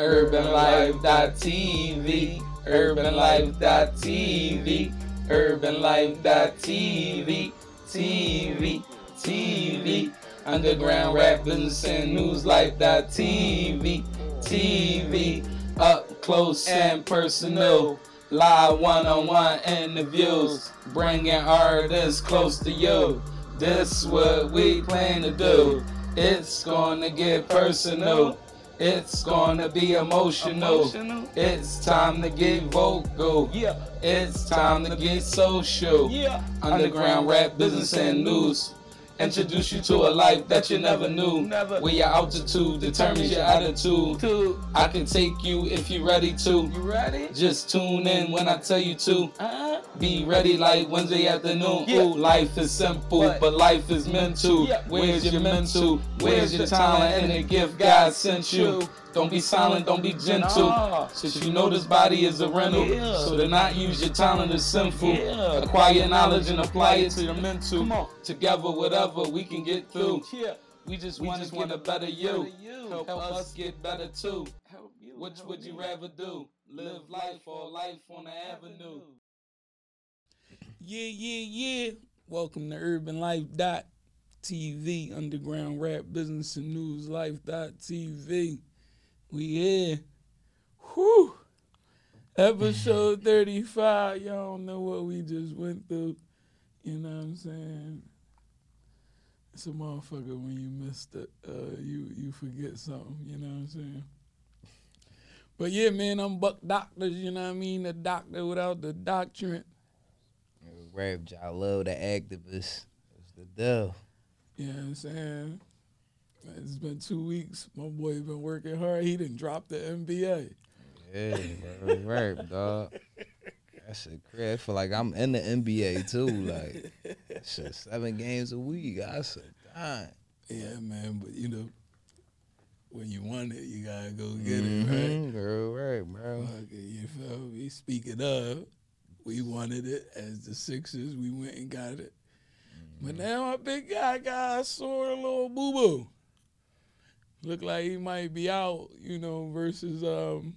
UrbanLife.tv, UrbanLife.tv, UrbanLife.tv, TV, TV, Underground Rap and News Life.tv, TV, up close and personal. Live one-on-one interviews, bringing artists close to you. This what we plan to do. It's gonna get personal. It's gonna be emotional. Emotional. It's time to get vocal. Yeah. It's time to get social. Yeah. Underground rap, business, and news. Introduce you to a life that you never knew. Never. Where your altitude determines your attitude. Two. I can take you if you're ready to. You ready? Just tune in when I tell you to. Uh-huh. Be ready like Wednesday afternoon. Yeah. Ooh, life is simple, What? but life is mental. Yeah. Where's your mental? Where's your talent and the gift God sent you? Don't be silent, don't be gentle. Nah. Since you know this body is a rental. Yeah. So to not use your talent is sinful. Yeah. Acquire knowledge and apply it to your mental. Come on. Together, whatever we can get through. Yeah. We just We want just to get wanna a better you. better you. Help, Help us us get better too. Help you. Which help would you me. rather do? Live life or life on the avenue? Yeah, yeah, yeah. Welcome to Urban Life dot TV, Underground Rap Business and News Life dot TV. We here. Whew. Episode 35. Y'all don't know what we just went through. You know what I'm saying? It's a motherfucker when you missed it. Uh, you you forget something. You know what I'm saying? But yeah, man, I'm Buck Doctors. You know what I mean? The doctor without the doctrine. Rap, I love the activist. It's the devil. You know what I'm saying? It's been two weeks. My boy been working hard. He didn't drop the NBA. Yeah, bro. Rap, dog. That shit crazy. I feel like I'm in the NBA too. Like, shit seven games a week. I said, damn. Yeah, man. But you know, when you want it, you gotta go get it, mm-hmm, right? Girl, right, bro. Okay, you feel me? Speaking of, we wanted it as the Sixers. We went and got it. But mm-hmm. now our big guy got a sore little boo boo. Look like he might be out, you know, versus um,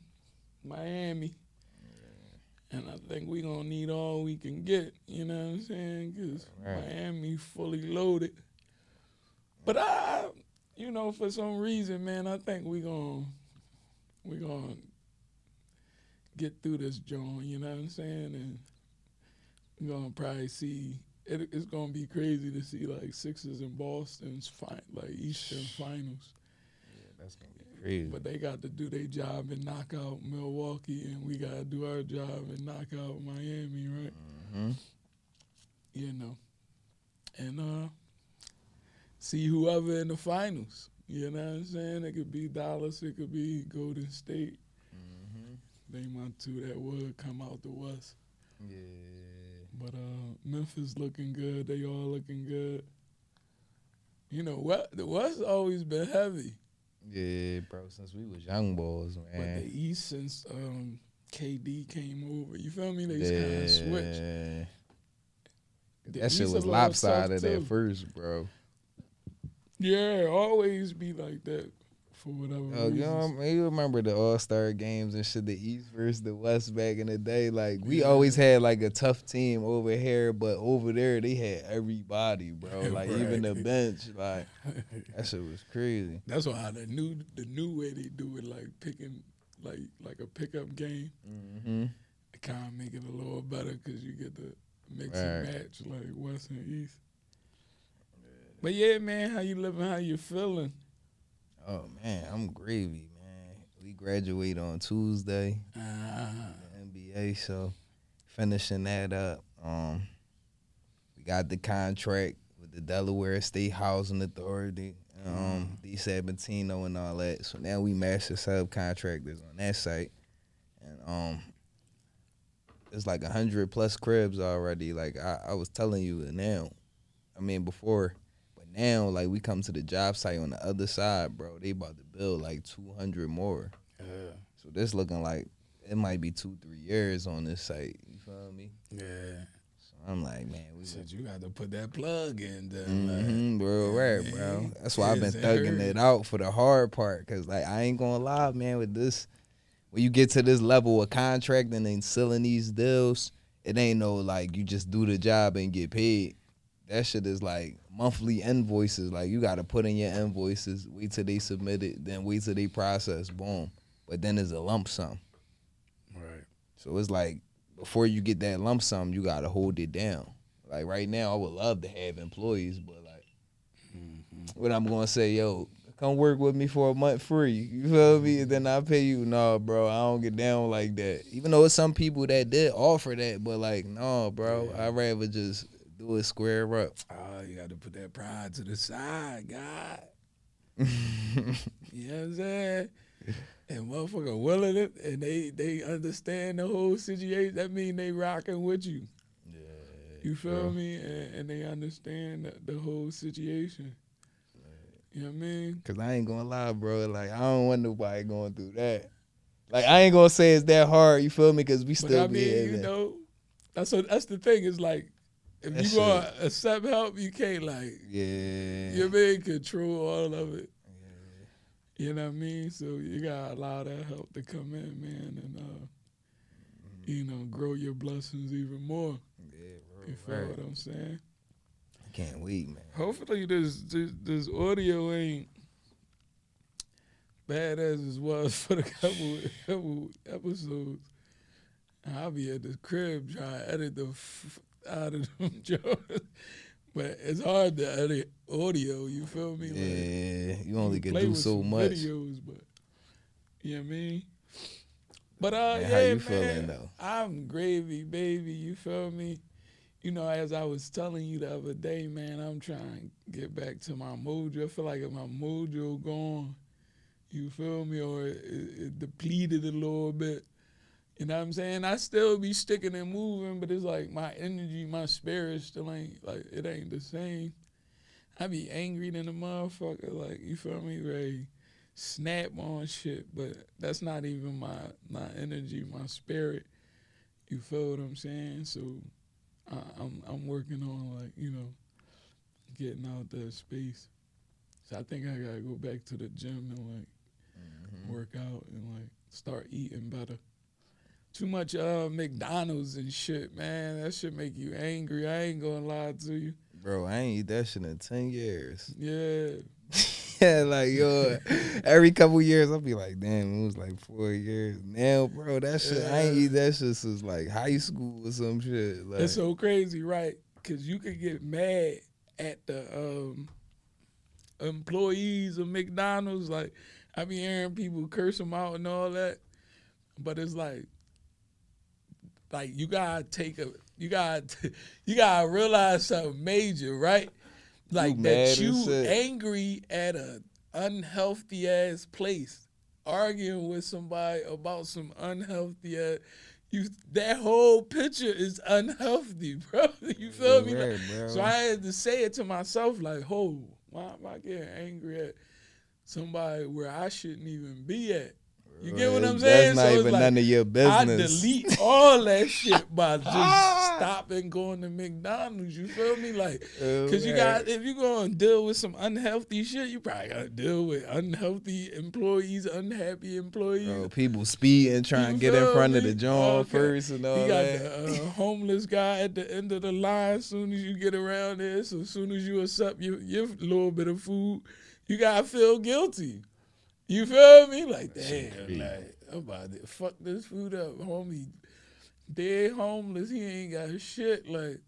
Miami. And I think we gonna need all we can get. You know what I'm saying? Because Right. Miami fully loaded. But I, you know, for some reason, man, I think we gonna we gonna get through this joint. You know what I'm saying? And we're gonna probably see. It, it's gonna be crazy to see like Sixers and Boston's fi- like Eastern Finals. That's gonna be crazy. But they got to do their job and knock out Milwaukee, and we gotta do our job and knock out Miami, right? hmm You know, and uh, see whoever in the finals. You know what I'm saying? It could be Dallas, it could be Golden State. hmm They my two that would come out the West. Yeah. But uh, Memphis looking good. They all looking good. You know what? The West always been heavy, Yeah, bro. Since we was young boys, man. but the East since um, KD came over, you feel me? They just kind of switched. The That shit was a little tough, lopsided at first, bro. Yeah, always be like that for whatever Oh, you, know, you remember the All Star games and shit, the East versus the West back in the day. Like we Yeah. always had like a tough team over here, but over there they had everybody, bro. Like even the bench, like that shit was crazy. That's why the new the new way they do it, like picking like like a pickup game, Mm-hmm. it kind of make it a little better because you get the mix Right. and match like West and East. But yeah, man, how you living? How you feeling? Oh man, I'm gravy, man. We graduate on Tuesday, the NBA, so finishing that up. Um, we got the contract with the Delaware State Housing Authority, um, D Sabentino and all that. So now we master subcontractors on that site, and um, it's like a hundred plus cribs already. Like I, I was telling you now, I mean before, now like we come to the job site on the other side, bro. They about to build like two hundred more. yeah, So this looking like it might be two, three years on this site. You feel me? yeah. So I'm like, man, we Said you got to put that plug in. Then, Mm-hmm, bro, right, bro. That's why I've been it thugging hurt? it out for the hard part, cause like I ain't gonna lie, man. With this, when you get to this level of contracting and selling these deals, it ain't no like you just do the job and get paid. That shit is like monthly invoices. Like you got to put in your invoices, wait till they submit it, then wait till they process, boom. But then there's a lump sum. Right. So it's like before you get that lump sum, you gotta hold it down. Like right now, I would love to have employees, but like, mm-hmm. what I'm gonna say, yo, come work with me for a month free. You feel me? And then I pay you. No, bro, I don't get down like that. Even though it's some people that did offer that, but like, no, bro, Yeah. I'd rather just do it square up. Oh, you got to put that pride to the side, God. You know what I'm saying? And motherfucker willing it, and they they understand the whole situation. That mean they rocking with you. Yeah. You feel bro. me? And, and they understand the, the whole situation. You know what I mean? Cause I ain't gonna lie, bro. Like I don't want nobody going through that. Like I ain't gonna say it's that hard. You feel me? Cause we still But I be mean, you know, that's what that's the thing. Is like if That you gonna accept help, you can't like yeah. You're being control all of it. Yeah. You know what I mean? So you gotta allow that help to come in, man, and uh, you know, grow your blessings even more. Yeah, bro. You feel right. what I'm saying? I can't wait, man. Hopefully this this, this audio ain't bad as it was for the couple couple episodes. I'll be at the crib trying to edit the f- out of them jokes. But it's hard to edit audio, you feel me? Like, Yeah, you only can do so much. Videos, but you know what I mean. But uh, Man, yeah, how you man, feeling, though? I'm gravy, baby. You feel me? You know, as I was telling you the other day, man, I'm trying to get back to my mojo. I feel like if my mojo gone. You feel me? Or it, it depleted a little bit. You know what I'm saying? I still be sticking and moving, but it's like my energy, my spirit still ain't like it ain't the same. I be angry than a motherfucker, like you feel me, Ray? Snap on shit, but that's not even my my energy, my spirit. You feel what I'm saying? So I, I'm I'm working on like you know getting out that space. So I think I gotta go back to the gym and like Mm-hmm. work out and like start eating better. Too much uh McDonald's and shit, man. That shit make you angry. I ain't gonna lie to you. Bro, I ain't eat that shit in ten years. Yeah. yeah, like yo, every couple years I'll be like, damn, it was like four years. Now, bro, that shit I ain't eat that shit since like high school or some shit. Like, It's so crazy, right? Because you could get mad at the um, employees of McDonald's. Like, I be hearing people curse them out and all that. But it's like, like you gotta take a, you gotta, you gotta realize something major, right? Like mad that you angry at a unhealthy ass place, arguing with somebody about some unhealthy ass. You that whole picture is unhealthy, bro. You feel me? Like, so I had to say it to myself, like, "Oh, why am I getting angry at somebody where I shouldn't even be at?" You get what I'm saying? That's not so even like, none of your business. I delete all that shit by just stopping going to McDonald's. You feel me? Like, Oh, cause you got if you gonna deal with some unhealthy shit, you probably gotta deal with unhealthy employees, unhappy employees. Bro, people speeding trying to get in front of the joint Okay. first and all You got that. the uh, homeless guy at the end of the line. As soon as you get around there, so as soon as you accept your, your little bit of food, you gotta feel guilty. You feel me? Like damn, like I'm about to fuck this food up, homie. Dead homeless, he ain't got shit. Like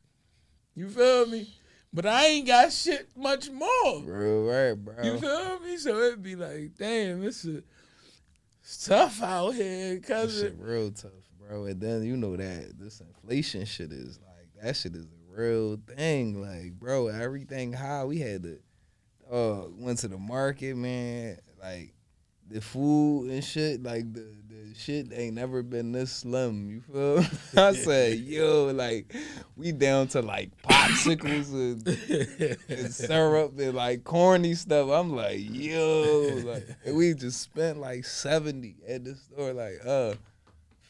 you feel me? But I ain't got shit much more. Bro, right, bro. You feel me? So it'd be like, damn, it's a it's tough out here, shit real tough, bro. And then you know that this inflation shit is like that shit is a real thing. Like, bro, everything high. We had to uh went to the market, man. Like the food and shit, like the the shit ain't never been this slim. You feel? I said, yo, like we down to like popsicles and and syrup and like corny stuff. I'm like, yo, like and we just spent like seventy at the store. Like, uh,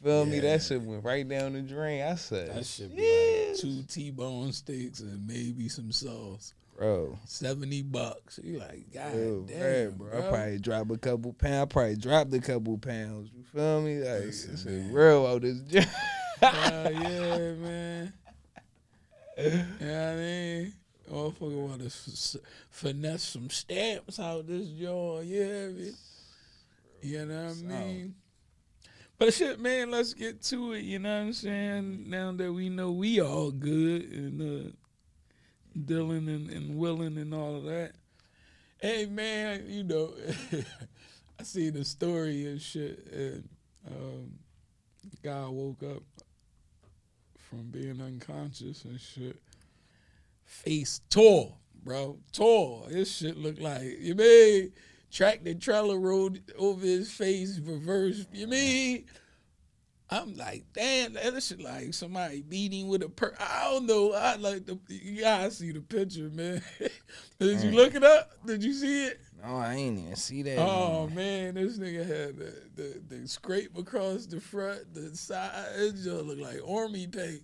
feel me? That shit went right down the drain. I said, That should be like two T-bone steaks and maybe some sauce. Bro. Seventy bucks. You like, God damn, man, bro. I probably drop a couple pounds. I probably dropped a couple pounds. You feel me? Like Listen, it's man. real out this job. Yeah, man. You know what I mean? Motherfucker want to f- finesse some stamps out this joint. Yeah, man. You know what I mean? But shit, man, let's get to it. You know what I'm saying? Now that we know we all good and uh, Dylan and, and Willing and all of that. Hey, man, you know, I see the story and shit. And um, guy woke up from being unconscious and shit. Face tall, bro. Tall. This shit look like you mean tractor trailer road over his face, reverse. You mean? I'm like, damn, that shit like somebody beating with a per. I don't know. I like the. You gotta see the picture, man. Did you Mm. look it up? Did you see it? no, I ain't even see that. Oh man. man, this nigga had the, the, the scrape across the front, the side. It just look like army paint.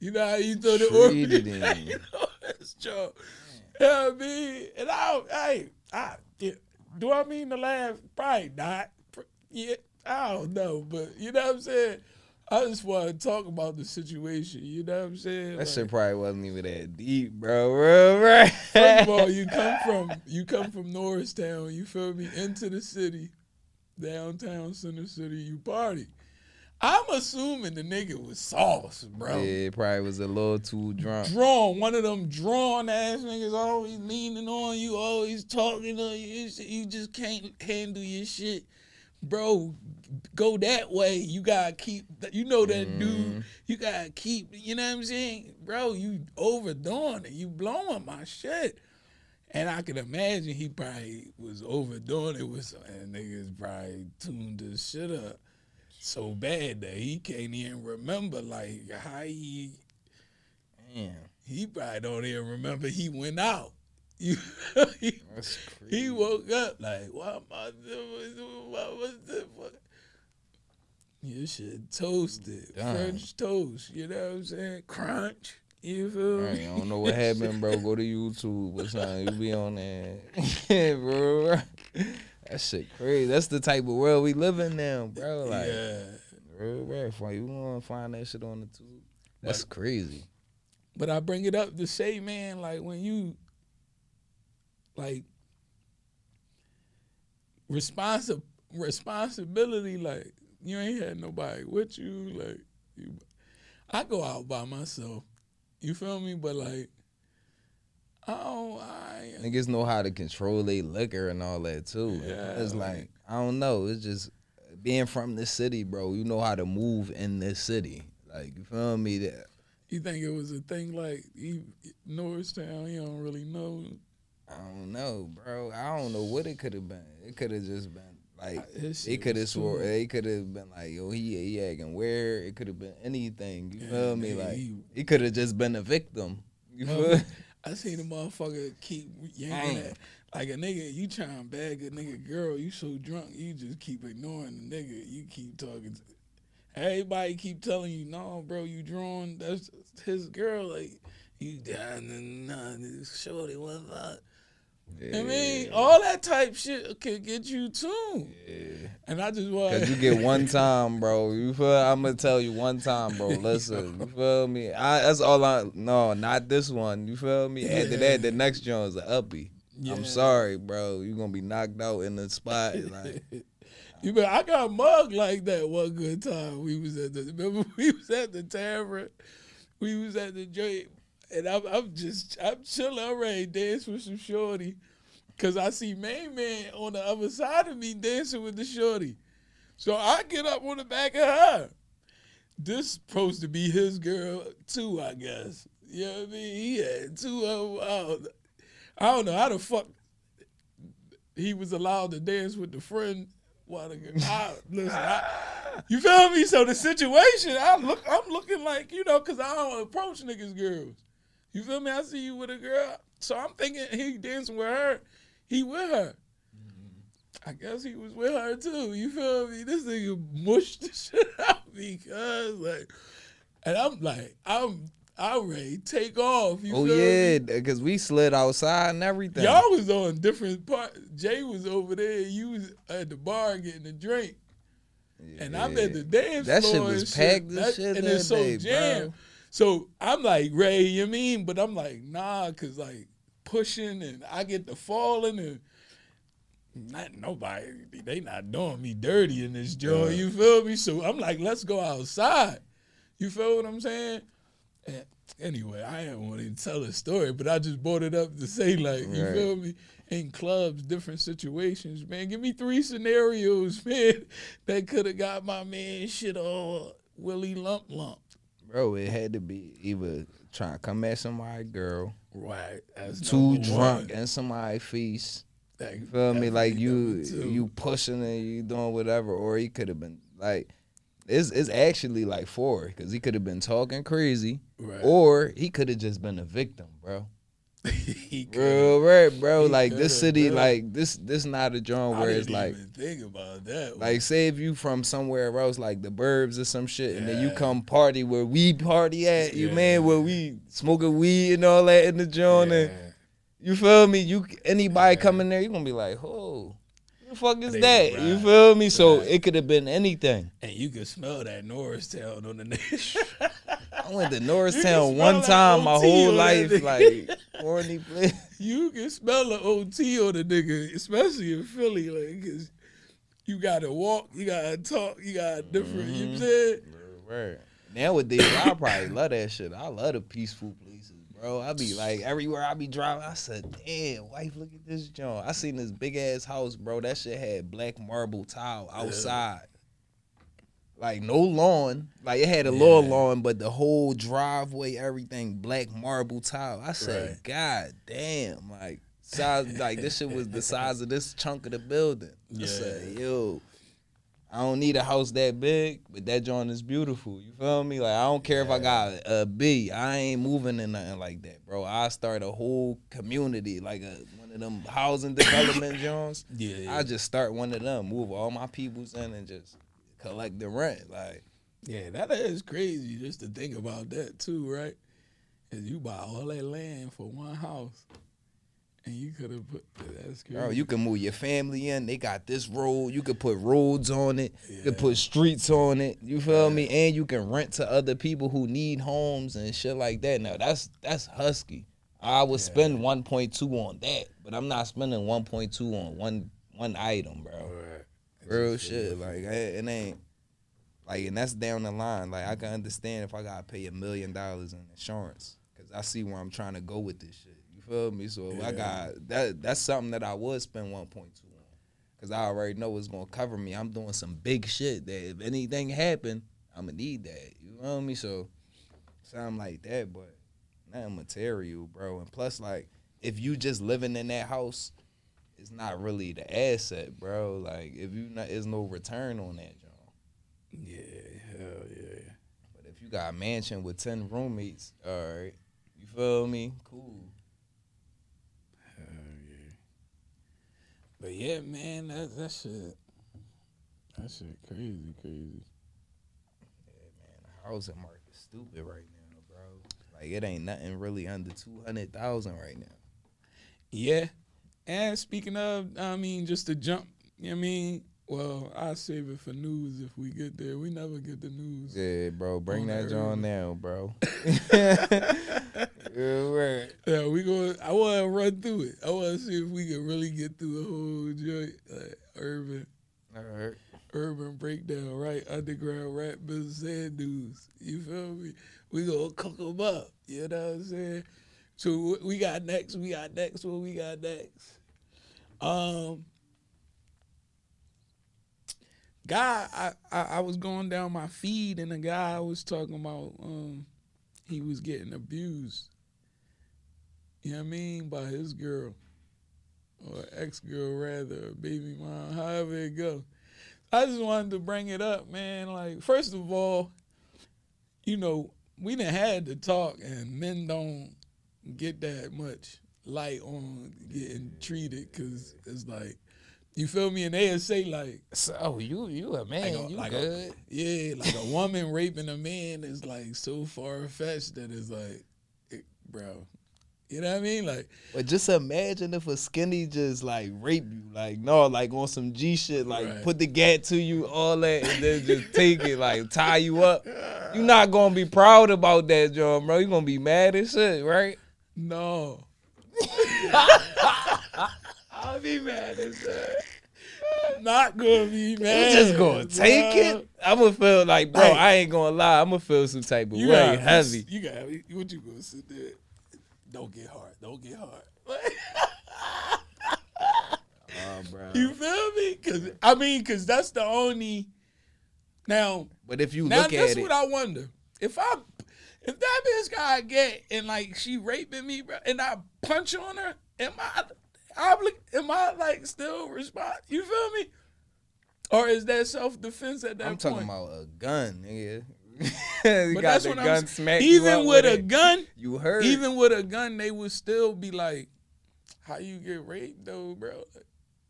You know how you throw the army paint him. on this joint. You know what I mean? And I, hey, I, yeah, do I mean to laugh? Probably not. Yeah, I don't know, but you know what I'm saying. I just want to talk about the situation. You know what I'm saying? That Like, shit probably wasn't even that deep, bro. Bro, bro. First of all, you come from you come from Norristown, you feel me, into the city, downtown center city, you party. I'm assuming the nigga was sauce, bro. Yeah, probably was a little too drunk. Drawn, one of them drawn ass niggas always leaning on you, always talking to you. You just can't handle your shit. Bro, go that way. You gotta keep you know that dude, mm-hmm. you gotta keep you know what I'm saying? Bro, you overdoing it. You blowing my shit. And I can imagine he probably was overdoing it with some and niggas probably tuned his shit up so bad that he can't even remember like how he Damn, he probably don't even remember he went out. You, he, that's crazy. he woke up like, what am I doing? What was this? What? Your shit toasted, Done. French toast. You know what I'm saying? Crunch. You feel Right, me? I don't know what happened, bro. Go to YouTube or something. You be on there. yeah, bro. That shit crazy. That's the type of world we live in now, bro. Like, yeah. real rare. You want to find that shit on the tube. That's crazy. But I bring it up to say, man, like when you like responsi- responsibility, like you ain't had nobody with you, like you I go out by myself. You feel me? But like I don't I Niggas know how to control their liquor and all that too. Yeah, it's like- like I don't know. It's just being from the city, bro. You know how to move in this city. Like you feel me? That you think it was a thing like you, Norristown, you don't really know. I don't know, bro. I don't know what it could have been. It could have just been like shit could have swore. They could have been like, yo, he he acting weird. It could have been anything. You Yeah, feel me? Like he- he could have just been a victim. You feel? Motherfucker, I seen a motherfucker keep yanking that. Like a nigga, you trying to bag a nigga girl, you so drunk, you just keep ignoring the nigga. You keep talking. To, everybody keep telling you, no, bro, you drawn. That's his girl. Like, you down nah, this shorty, what up? I mean, all that type shit could get you tuned. Yeah. And I just want Cause you get one time, bro. You feel? I'm gonna tell you one time, bro. Listen, you feel me? I, that's all I. No, not this one. You feel me? After Yeah. that, the next joint is a uppie. Yeah. I'm sorry, bro. You gonna be knocked out in the spot. Like, You bet I got mugged like that one good time. We was at the remember we was at the tavern. We was at the joint, and I'm I'm just I'm chilling. I'm ready to dance with some shorty, cause I see main man on the other side of me dancing with the shorty. So I get up on the back of her. This supposed to be his girl too, I guess. You know what I mean? He had two of them. I don't, know how the fuck he was allowed to dance with the friend. While the I, listen, I, you feel me? So the situation, I look, I'm looking like you know, cause I don't approach niggas girls. You feel me? I see you with a girl, so I'm thinking he dancing with her. He with her. I guess he was with her too. You feel me? This nigga mushed the shit out because like, and I'm like, I'm I ready take off. You oh yeah, because we slid outside and everything. Y'all was on different part. Jay was over there. You was at the bar getting a drink. And I'm at the dance That shit was and packed shit. as shit and that it's so day, jammed. bro. So I'm like, Ray, you mean? But I'm like, nah, cause like pushing and I get to falling and not nobody, they not doing me dirty in this joint. Yeah. You feel me? So I'm like, let's go outside. You feel what I'm saying? And anyway, I didn't want to tell a story, but I just brought it up to say, like, you Right. feel me? In clubs, different situations, man. Give me three scenarios, man, that could have got my man shit all Willie Lump Lump. Bro, it had to be either trying to come at somebody girl, Right. That's too drunk one. in somebody's face. That- You feel me? Like you you pushing and you doing whatever, or he could have been like it's it's actually like four because he could have been talking crazy, Right. or he could have just been a victim, bro. he Real right, bro. he Like this city, bro. like this this not a joint where it's like think about that. like say if you from somewhere else like the burbs or some shit and then you come party where we party at you Yeah. man where we smoking weed and all that in the joint and you feel me you anybody Yeah. come there you gonna be like oh who the fuck is They- that you feel me so right. it could have been anything and you can smell that Norristown on the neck. I went to Norristown one time my whole life like corny you can smell the OT on the nigga, especially in Philly, like, cause you gotta walk, you gotta talk, you gotta different. You know what I'm mm-hmm. saying? Right. Nowadays, I probably love that shit. I love the peaceful places, bro. I be like everywhere I be driving. I said, "Damn, wife, look at this joint." I seen this big ass house, bro. That shit had black marble tile outside, like no lawn. Like it had a little lawn, but the whole driveway, everything black marble tile. I said, Right. "God damn!" Like size, like this shit was the size of this chunk of the building. I Yeah. said, "Yo." I don't need a house that big, but that joint is beautiful. You feel me? Like I don't care if I got a B. I ain't moving in nothing like that, bro. I start a whole community, like a one of them housing development joints. Yeah, yeah. I just start one of them, move all my peoples in, and just collect the rent. Like Yeah, that is crazy just to think about that too, right? Cause you buy all that land for one house, and you could have put that's crazy. Bro, you can move your family in. They got this road. You could put roads on it. You could put streets on it. You feel me? And you can rent to other people who need homes and shit like that. Now that's that's husky. I would spend 1.2 on that, but I'm not spending 1.2 on one one item, bro. Right. Real shit. Like it, it ain't like, and that's down the line. Like I can understand if I gotta pay a million dollars in insurance because I see where I'm trying to go with this shit. You feel me? So I got that. That's something that I would spend 1.2 on because I already know it's gonna cover me. I'm doing some big shit that if anything happen, I'm gonna need that. You feel me? So something like that, but nothing material, bro. And plus, like if you just living in that house it's not really the asset, bro. Like if you not, there's no return on that, John. Yeah, hell yeah. But if you got a mansion with ten roommates, all right, you feel me? Cool. Hell yeah. But yeah, man, that that shit, that shit crazy, crazy. Yeah, man, the housing market stupid right now, bro. Like it ain't nothing really under two hundred thousand right now. Yeah. And speaking of, I mean, just to jump, you know what I mean? Well, I'll save it for news if we get there. We never get the news. Yeah, bro, bring that John now, bro. yeah, right. Yeah, we go. I want to run through it. I want to see if we can really get through the whole joint. Like urban, All right. urban breakdown, right? Underground rap business and news. You feel me? We gonna cook them up. You know what I'm saying? So what we got next? We got next. What we got next? Um, guy, I, I I was going down my feed and the guy was talking about um he was getting abused. You know what I mean? By his girl. Or ex girl rather, baby mom, however it go. I just wanted to bring it up, man. Like, first of all, you know, we done had to talk and men don't get that much light on getting treated because it's like You feel me? And they'll say like, So oh, you you a man, Like a- you like a- good. yeah, like a woman raping a man is like so far fetched that it's like, it, bro. You know what I mean? Like, but just imagine if a skinny just like rape you, like no, like on some G shit, like Right. put the gat to you, all that, and then just take it, like tie you up. You're not gonna be proud about that, John, bro. You're gonna be mad as shit, right? no. I'll be mad as that. Not gonna be You mad. just gonna take bro. it? I'm gonna feel like, bro, Right. I ain't gonna lie. I'm gonna feel some type of You way, got heavy. You got what you gonna sit there? Don't get hard. Don't get hard. Oh, bro. you feel me? Cause I mean, cause that's the only. Now, But if you now look at it, that's what I wonder. If I, if that bitch got get and like she raping me, bro, and I punch on her, am I, obli- am I like still respond? You feel me? Or is that self defense at that point? I'm point? talking about a gun, nigga. you But got that's the what I'm gun smack Even up with a gun, you heard. even with a gun, they would still be like, "How you get raped, though, bro?"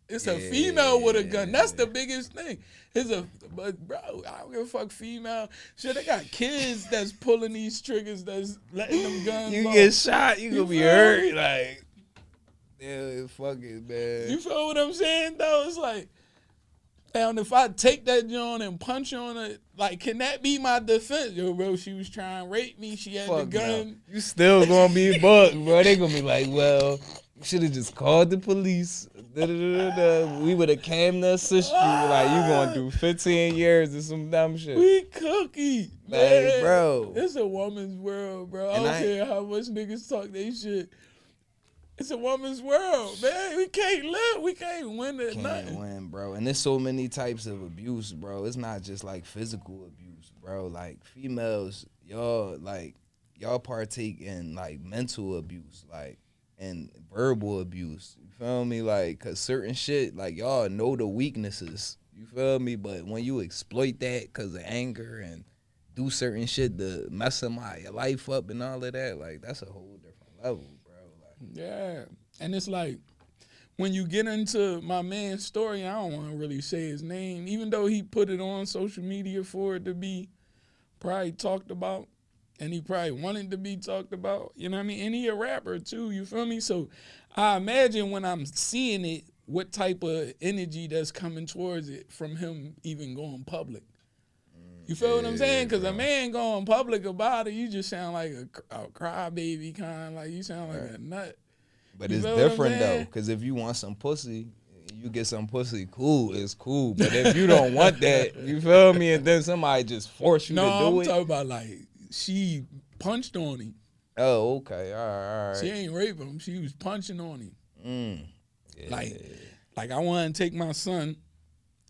It's a female with a gun. That's the biggest thing. It's a but bro, I don't give a fuck female. Shit, they got kids that's pulling these triggers, that's letting them guns. you off. get shot, you You gonna be hurt. me? Like, yeah, fuck it, man. You feel what I'm saying though? It's like, and if I take that John and punch on it, like, can that be my defense? Yo, bro, she was trying to rape me. She had Fuck the no. gun. You still gonna be bucked, bro. They gonna be like, well, you should have just called the police. We would have came to assist you. Like, you going through 15 years or some dumb shit. We cookie, Like, man. bro. It's a woman's world, bro. I And don't I- care how much niggas talk they shit. It's a woman's world, man. We can't live. We can't win at Can't nothing. win, bro. And there's so many types of abuse, bro. It's not just like physical abuse, bro. Like females, y'all like y'all partake in like mental abuse, like and verbal abuse. Feel me? Like cause certain shit, like y'all know the weaknesses. You feel me? But when you exploit that cause of anger and do certain shit to mess my life up and all of that, like that's a whole different level, bro. Like Yeah. And it's like when you get into my man's story, I don't want to really say his name, even though he put it on social media for it to be probably talked about. And he probably wanted to be talked about. You know what I mean? And he a rapper too, you feel me? So I imagine when I'm seeing it, what type of energy that's coming towards it from him even going public. You feel what I'm saying? Because a man going public about it, you just sound like a, a crybaby kind. Like you sound like a nut. But You it's I'm different though, because if you want some pussy, you get some pussy. Cool, it's cool. But if you don't want that, you feel me? And then somebody just force you No, to do it. No, I'm talking about like she punched on him. Oh, okay, all right, all She ain't raping him. She was punching on him. Mm. Like, like I want to take my son,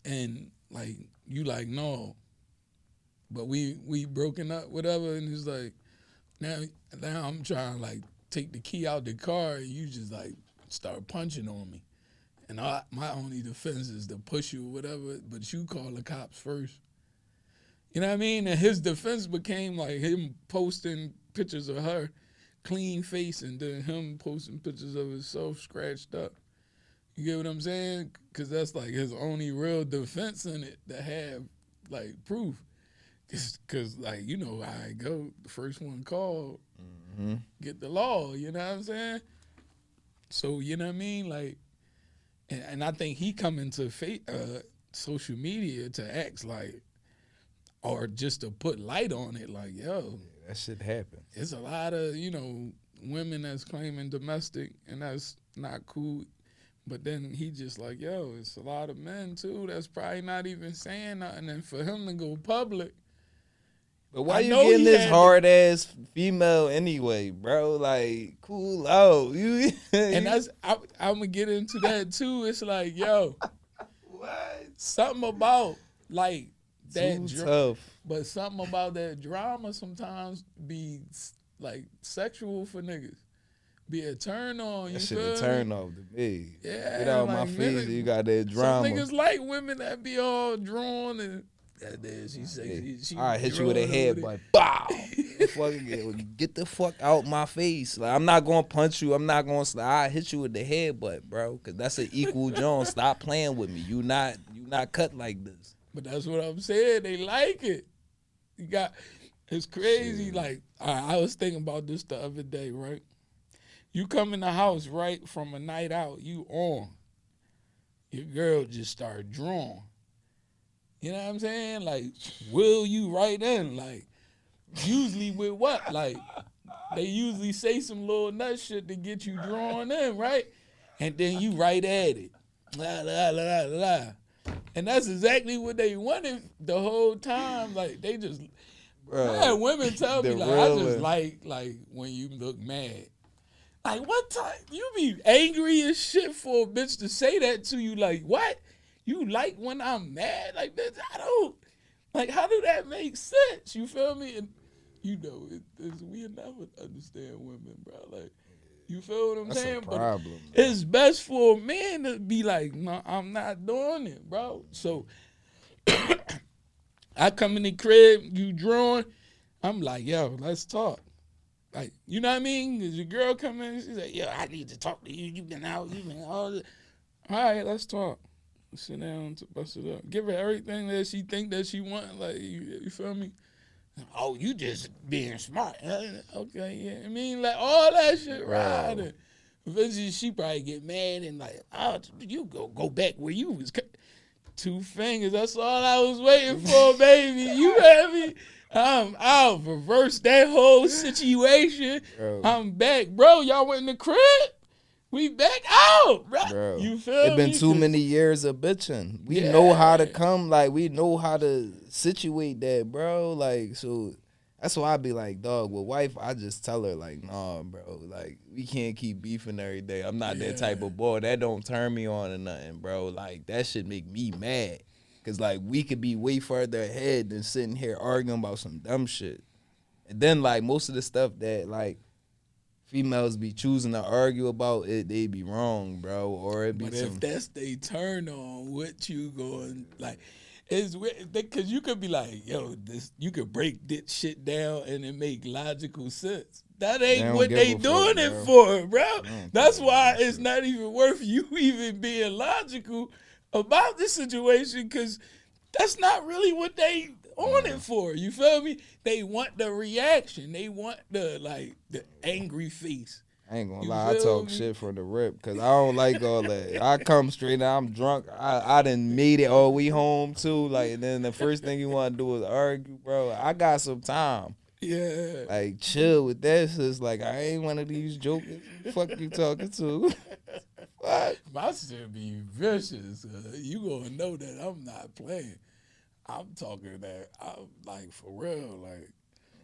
and like you like no, but we we broken up, whatever. And it's like now now I'm trying to like take the key out the car, and you just like start punching on me. And I, my only defense is to push you or whatever, but you call the cops first. You know what I mean? And his defense became like him posting pictures of her clean face and then him posting pictures of himself scratched up. You get what I'm saying? Because that's like his only real defense in it to have like proof. Because, like, you know how I go. The first one called, hmm get the law. You know what I'm saying? So, you know what I mean? Like, and, and I think he come into fa- uh, social media to act like, or just to put light on it, like, yo, That shit happen. it's a lot of you know women that's claiming domestic and that's not cool but then he just like yo it's a lot of men too that's probably not even saying nothing and for him to go public But why I you getting this hard ass female anyway, bro? Like, cool out. You and that's I, i'm gonna get into that too it's like yo what? something about like that Too dra- tough. but something about that drama sometimes be like sexual for niggas be a turn on you That shit a turn off to me. Yeah, Get out my like, face. niggas- You got that drama. Some niggas like women that be all drawn and That is, she say she, I hit you with a over headbutt. Bow. Fucking get, the fuck out my face. Like I'm not gonna punch you. I'm not gonna. I hit you with the headbutt, bro. Cause that's an equal Jones. Stop playing with me. You not. You not cut like this. But that's what I'm saying. They like it. You got. It's crazy. Like I, I was thinking about this the other day, right? You come in the house right from a night out. You on. Your girl just start drawing. You know what I'm saying? Like, will you right in? Like, usually with what? Like, they usually say some little nut shit to get you drawn in, right? And then you right at it. La la la la la. And that's exactly what they wanted the whole time. Like they just I had women tell me like I just like like when you look mad. Like what time you be angry as shit for a bitch to say that to you? Like what? You like when I'm mad? Like bitch, I don't like how do that make sense? You feel me? And you know, it, it's, we never understand women, bro. Like you feel what I'm That's saying? a But problem. it's best for a man to be like, no, I'm not doing it, bro. So I come in the crib, you drawing, I'm like, yo, let's talk. Like, you know what I mean? 'Cause your girl come in, she's like, yo, I need to talk to you. You've been out, you've been all this. All right, let's talk. Sit down to bust it up. Give her everything that she think that she want. Like, you, you feel me? Oh, you just being smart. Uh, Okay, yeah. I mean, like all that shit, right? Eventually, she probably get mad and like, oh, you go go back where you was. Two fingers. That's all I was waiting for, baby. You hear me? Um, I'll reverse that whole situation. Bro. I'm back, bro. Y'all went in the crib. We back out, bro. Bro, You feel me? it been me? too many years of bitching. We know how to come, like we know how to situate that, bro. Like so, that's why I be like, dog. With wife, I just tell her like, nah, bro. Like we can't keep beefing every day. I'm not that type of boy. That don't turn me on or nothing, bro. Like that should make me mad. Cause like we could be way further ahead than sitting here arguing about some dumb shit. And then like most of the stuff that like females be choosing to argue about it, they be wrong, bro. Or it be But some if that's they turn on, what you going like? It's because you could be like, yo, this you could break this shit down and it make logical sense. That ain't don't what they doing it for, bro. That's why it's not even worth you even being logical about this situation because that's not really what they on it for. You feel me? They want the reaction. They want the like the angry face. I ain't gonna You lie, I talk me? shit from the rip because I don't like all that. I come straight out, I'm drunk. I, I didn't meet it all we home too. Like, and then the first thing you want to do is argue, bro. I got some time. Yeah. Like, chill with that. So it's like, I ain't one of these jokers. Fuck you talking to? what? My shit be vicious. Uh, you gonna know that I'm not playing. I'm talking that I'm like for real, like,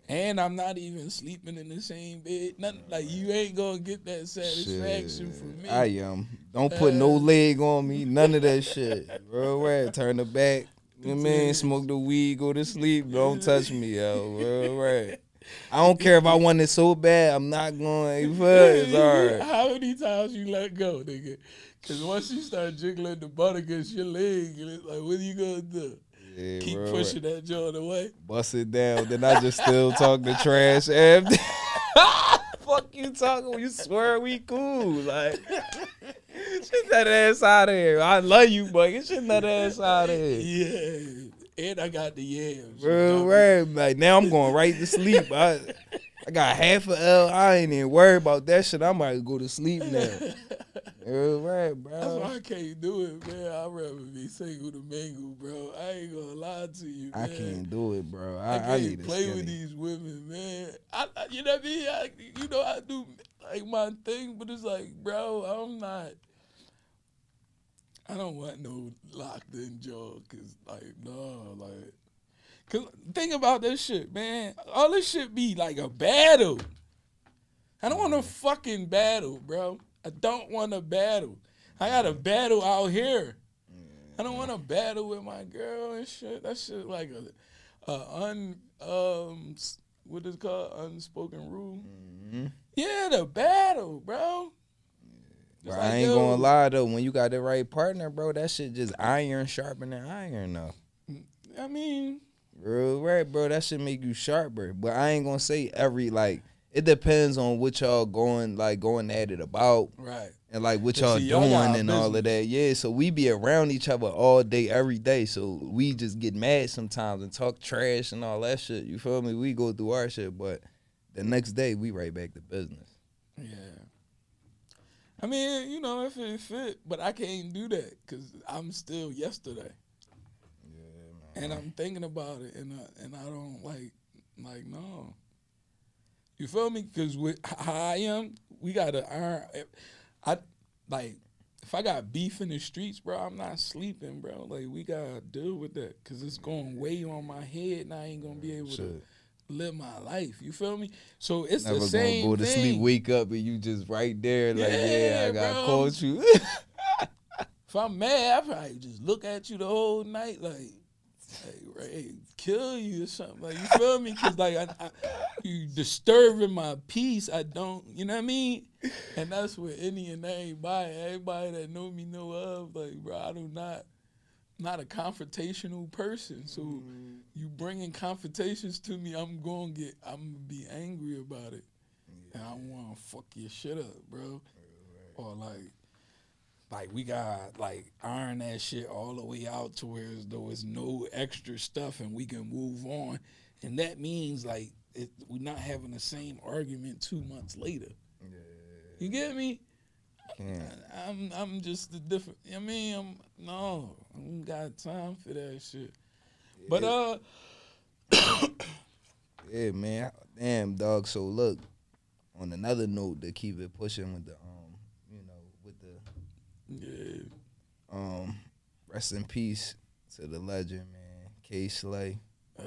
and I'm not even sleeping in the same bed. Nothing like you ain't gonna get that satisfaction Shit, from me. I am. Don't put no Uh, leg on me. None of that shit. Real rap. Turn the back. You know what I mean? Smoke the weed, go to sleep. Don't touch me, yo. Real rap. I don't care if I want it so bad. I'm not going. It's alright. How many times you let go, nigga? Because once you start jiggling the butt against your leg, it's like, what are you gonna do? Yeah, Keep real pushing that joint away. Bust it down. Then I just still talk the trash after. Fuck you talking? You swear we cool? Like, get that ass out of here. I love you, but get your nut ass out of here. Yeah, and I got the yams. Real rap. Like now I'm going right to sleep. I I got half a L. I ain't even worried about that shit. I might go to sleep now. Real rap, That's why bro. I can't do it, man. I'd rather be single to mingle, bro. I ain't gonna lie to you, man. I can't do it, bro. I I, can't I need play with these women, man. I, you know what I mean? I, you know, I do like my thing, but it's like, bro, I'm not. I don't want no locked in jaw, cause like, no, like, cause think about this shit, man. All this shit be like a battle. I don't want a mm. fucking battle, bro. I don't want to battle. I got a battle out here. I don't want to battle with my girl and shit. That shit like a, a un um what is it called unspoken rule. Mhm. Yeah, the battle, bro. Bro, like, I ain't yo, gonna lie though. When you got the right partner, bro, that shit just iron sharpening iron though. I mean, Real right, bro. That should make you sharper. But I ain't gonna say every like. It depends on what y'all going like going at it about right. and like what y'all see, oh, y'all doing got and all of that. Yeah, so we be around each other all day, every day. So we just get mad sometimes and talk trash and all that shit. You feel me? We go through our shit, but the next day we right back to business. Yeah. I mean, you know, if it fit, but I can't do that because I'm still yesterday, Yeah, and I'm thinking about it, and I, and I don't like, like no. You feel me? Because with how I am, we gotta iron. I like if I got beef in the streets, bro. I'm not sleeping, bro. Like we gotta deal with that because it's going way on my head, and I ain't gonna be able to live my life. You feel me? So it's Never the same go to thing. sleep, wake up, and you just right there, like, yeah, Yeah, I got caught you. If I'm mad, I probably just look at you the whole night, like, like right, kill you or something. Like you feel me? Cause like I, I, you disturbing my peace. I don't, you know what I mean? And that's what any and everybody, everybody that know me know of. Like, bro, I do not, not a confrontational person. So mm-hmm. you bringing confrontations to me, I'm gonna get, I'm gonna be angry about it, and I want to fuck your shit up, bro. Or like, like we got like iron that shit all the way out to where as though it's no extra stuff and we can move on, and that means like it, we're not having the same argument two months later. You get me? Can't. I'm I'm just a different. I mean, I'm no, I ain't got time for that shit. But uh, Yeah, man. Damn, dog. So look, on another note, to keep it pushing with the um, you know, with the yeah, um, rest in peace to the legend, man. Kay Slay. uh,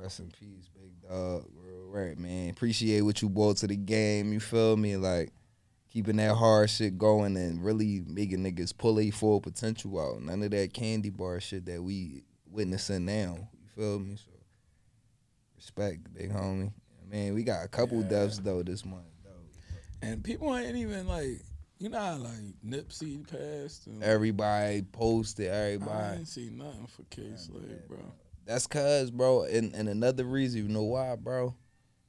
Rest in peace, big dog. Real right, man. Appreciate what you brought to the game. You feel me? Like keeping that hard shit going and really making niggas pull their full potential out. None of that candy bar shit that we witnessing now. You feel me? So respect, big homie. Man, we got a couple Yeah. deaths though this month. Though. and people ain't even like, you know, how, like Nipsey passed. And Everybody posted. Everybody. I ain't see nothing for Kay Slay, bro. That's cause, bro, and, and another reason, you know why, bro?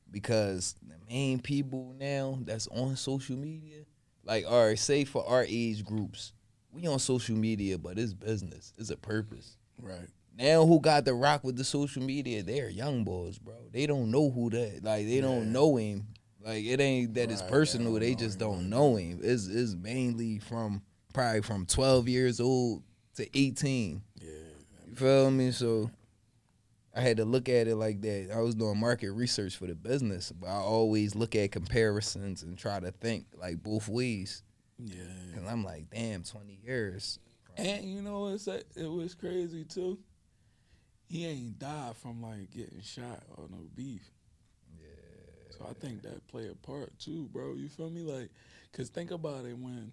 Because the main people now that's on social media, like, all right, say for our age groups, we on social media, but it's business. It's a purpose. Right. Now who got the rock with the social media? They're young boys, bro. They don't know who that like they Yeah. don't know him. Like it ain't that it's Right, personal, they know just don't know him. It's it's mainly from probably from twelve years old to eighteen. Yeah. You feel me? So I had to look at it like that. I was doing market research for the business, but I always look at comparisons and try to think like both ways. Yeah. Cause I'm like, damn, twenty years. And you know what's that? It was crazy too. He ain't died from like getting shot or no beef. So I think that play a part too, bro. You feel me? Like, cause think about it when,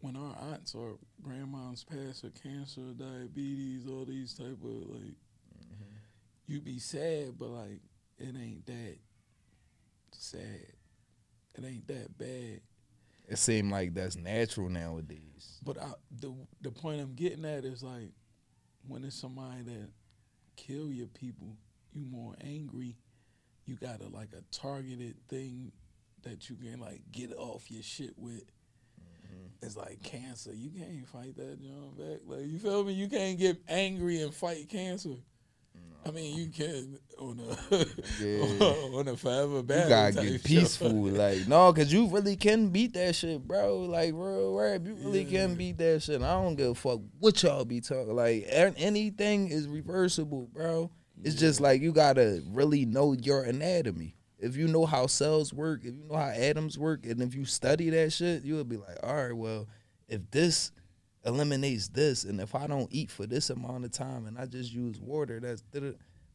when our aunts or grandmoms pass of cancer, diabetes, all these type of like, mm-hmm. you be sad, but like it ain't that sad. It ain't that bad. It seemed like that's natural nowadays. But I, the the point I'm getting at is like when it's somebody that kill your people, you more angry. You got a like a targeted thing that you can like get off your shit with. Mm-hmm. It's like cancer. You can't fight that John back. Like you feel me? You can't get angry and fight cancer. I mean, you can on a Yeah. on a forever You gotta get show. peaceful, like no, cause you really can beat that shit, bro. Like real rap, you really Yeah. can beat that shit. I don't give a fuck what y'all be talking. Like anything is reversible, bro. It's just like you gotta really know your anatomy. If you know how cells work, if you know how atoms work, and if you study that shit, you'll be like, all right, well, if this eliminates this, and if I don't eat for this amount of time, and I just use water, that's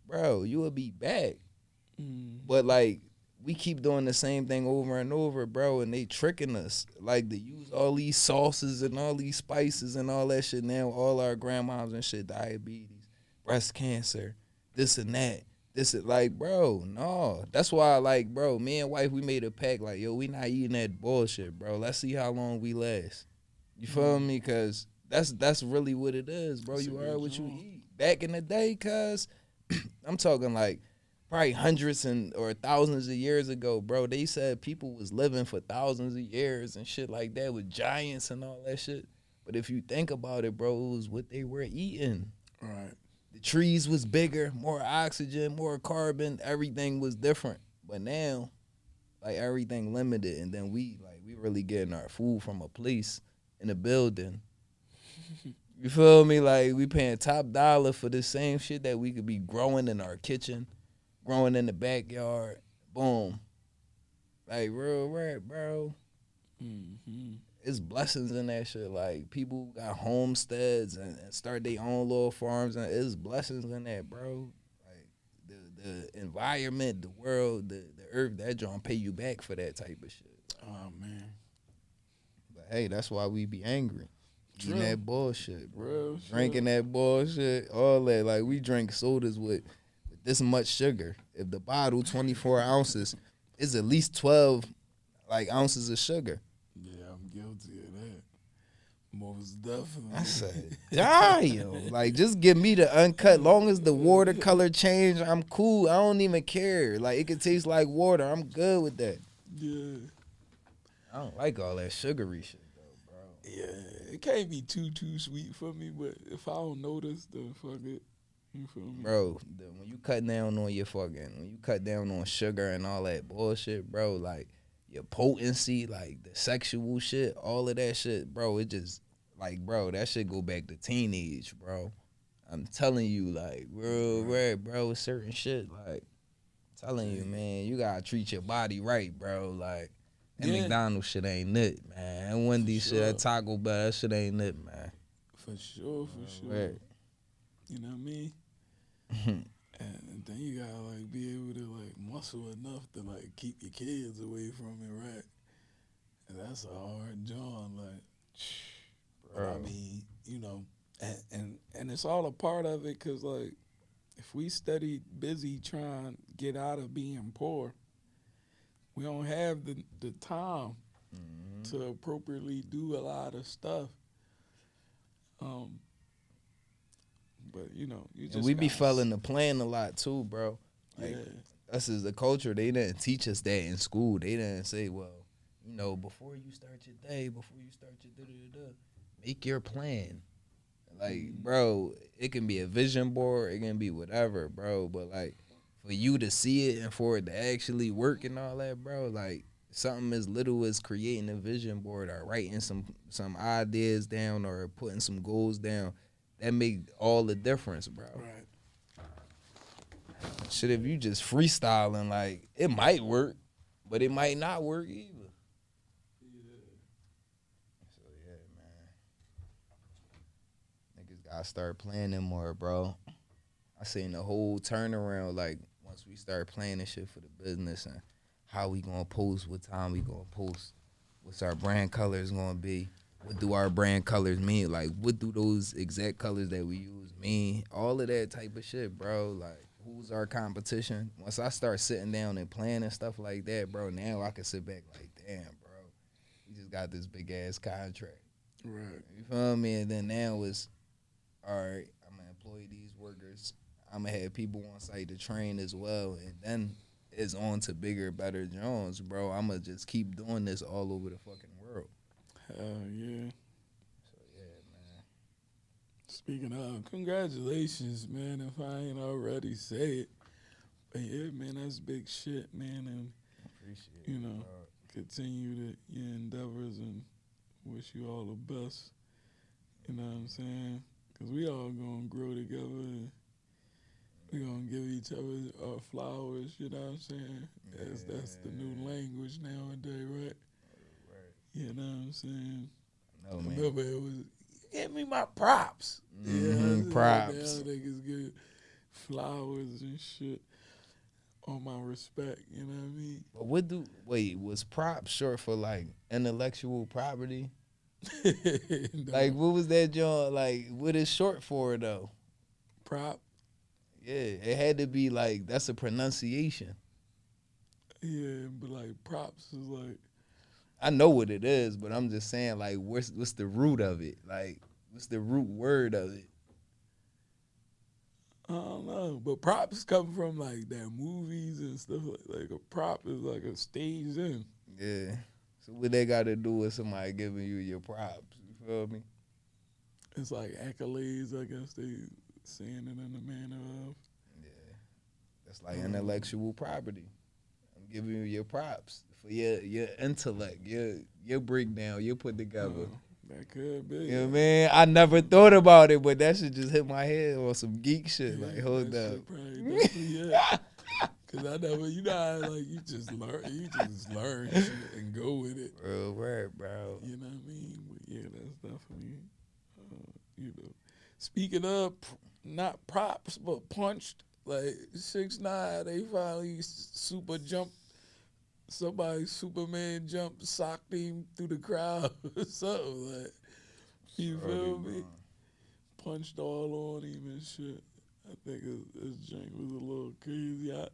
bro, you will be back. Mm. But like we keep doing the same thing over and over, bro, and they tricking us. Like to use all these sauces and all these spices and all that shit. Now all our grandmas and shit, diabetes, breast cancer, this and that. This is like, bro, no. That's why, like, bro, me and wife, we made a pact, like, yo, we not eating that bullshit, bro. Let's see how long we last. You feel me? Cause that's that's really what it is, bro. That's you are what you eat. back in the day, cuz I'm talking like probably hundreds and or thousands of years ago, bro. They said people was living for thousands of years and shit like that with giants and all that shit. But if you think about it, bro, it was what they were eating. Right. The trees was bigger, more oxygen, more carbon, everything was different. But now, like everything limited, and then we like we really getting our food from a place in a building. you feel me? Like we paying top dollar for the same shit that we could be growing in our kitchen, growing in the backyard. Boom. Like real rap, bro. Mm-hmm. It's blessings in that shit. Like people got homesteads and, and start their own little farms, and it's blessings in that, bro. Like the the environment, the world, the the earth, that joint pay you back for that type of shit. Oh man. But hey, that's why we be angry. Eating True. that bullshit, bro. Drinking that bullshit, all that. Like we drink sodas with, with this much sugar. If the bottle twenty four ounces, is at least twelve like ounces of sugar. Yeah, I'm guilty of that. Most definitely. I said, damn. like, just give me the uncut. Long as the watercolor change, I'm cool. I don't even care. Like, it could taste like water. I'm good with that. Yeah. I don't like all that sugary shit, though, bro. Yeah. It can't be too too sweet for me, but if I don't notice, then fuck it. You feel me? Bro, the, when you cut down on your fucking, when you cut down on sugar and all that bullshit, bro, like, your potency, like the sexual shit, all of that shit, bro, it just, like, bro, that shit go back to teenage, bro. I'm telling you, like, real rap, bro, certain shit, like, telling you, man, you gotta treat your body right, bro. Like, that Yeah. McDonald's shit ain't it, man. That Wendy's shit, that Taco Bell, that shit ain't it, man. For sure, for sure. Right. You know what I mean? and then you gotta like be able to like muscle enough to like keep your kids away from it, right? And that's a hard job, like. I mean, you know, and and, and it's all a part of it, cause like, if we study busy trying to get out of being poor, we don't have the the time Mm-hmm. to appropriately do a lot of stuff. Um, but you know, you just And we be failing to plan a lot too, bro. Like, yeah, us as a culture, they didn't teach us that in school. They didn't say, well, you know, before you start your day, before you start your da da da, make your plan. Like, mm-hmm. bro, it can be a vision board, it can be whatever, bro. But like, for you to see it and for it to actually work and all that, bro, like something as little as creating a vision board or writing some some ideas down or putting some goals down, that make all the difference, bro. right. Shit, if you just freestyling, like it might work, but it might not work either. So yeah, man, niggas gotta start planning more, bro. I seen the whole turnaround, like once we start planning shit for the business and how we gonna post, what time we gonna post, what's our brand colors gonna be, what do our brand colors mean, like what do those exact colors that we use mean, all of that type of shit, bro. Like who's our competition? Once I start sitting down and planning stuff like that, bro, now I can sit back like, damn, bro, we just got this big ass contract. Right. You feel me? And then now it's all right. I'm gonna employ these workers. I'm gonna have people on site to train as well, and then it's on to bigger, better Jones, bro. I'm gonna just keep doing this all over the fucking world. Hell yeah. So yeah, man. Speaking of, congratulations, man. If I ain't already say it, but yeah, man, that's big shit, man. And Appreciate You know. continue to your endeavors and wish you all the best. You know what I'm saying? Because we all gonna grow together. And we gonna give each other our flowers. You know what I'm saying? That's that's the new language nowadays, right? Right. You know what I'm saying? No man. Remember, it was give me my props. Mhm, it's like, props. Now niggas get flowers and shit on my respect. You know what I mean? But what do wait? Was prop short for like intellectual property? Like what was that joint? Like what is short for though? prop. Yeah, it had to be like that's a pronunciation. Yeah, but like props is like I know what it is, but I'm just saying like what's what's the root of it? Like what's the root word of it? I don't know, but props come from like that movies and stuff like like a prop is like a stage in. Yeah. So what they got to do with somebody giving you your props? You feel me? It's like accolades, I guess they saying it in the manner of. Yeah. That's like Mm. intellectual property. I'm giving you your props for your your intellect, your your breakdown, your put together. Uh, that could be. You know what I mean? I never thought about it, but that shit just hit my head on some geek shit. Yeah, like, hold up. shit probably yeah. Cause I never, you know, like you just learn, you just learn and go with it. Real word, bro. You know what I mean? But yeah, that's definitely, uh, you know. Speaking of not props, but punched like six nine, they finally super jumped. Somebody Superman jumped, socked him through the crowd or something like. You feel me? Punched all on him and shit. I think his, his drink was a little crazy. I,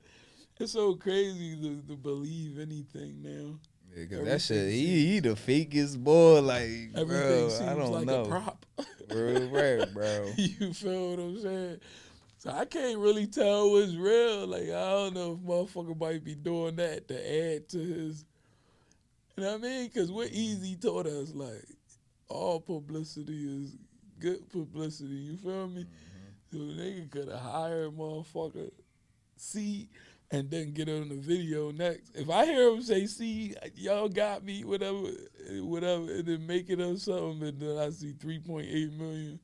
it's so crazy to, to believe anything now. Yeah, cause that shit, he, he the fakest boy. Like, Everything bro, seems I don't like know. a prop. Real word, bro. you feel what I'm saying? So I can't really tell what's real. Like I don't know if motherfucker might be doing that to add to his. You know what I mean? Because what Easy taught us, like all publicity is good publicity. You feel me? So the nigga could have hired motherfucker C and then get on the video next. If I hear him say C, y'all got me, whatever, whatever, and then make it up something, and then I see 3.8 million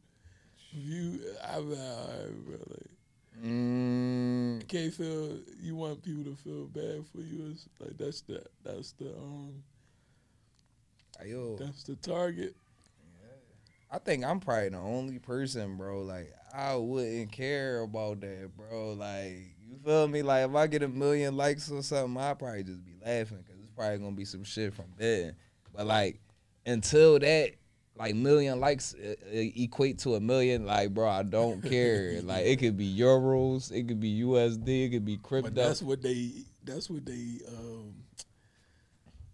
view, I'm like, all right, bro. Like, Mm, can't feel you want people to feel bad for you. It's like that's the that's the um yo, that's the target. I think I'm probably the only person, bro. Like, I wouldn't care about that, bro. Like, you feel me? Like, if I get a million likes or something, I'll probably just be laughing because it's probably gonna be some shit from there. But like, until that, like, million likes uh, uh, equate to a million, like, bro, I don't care. like, it could be euros, it could be USD, it could be crypto. But that's what they that's what they um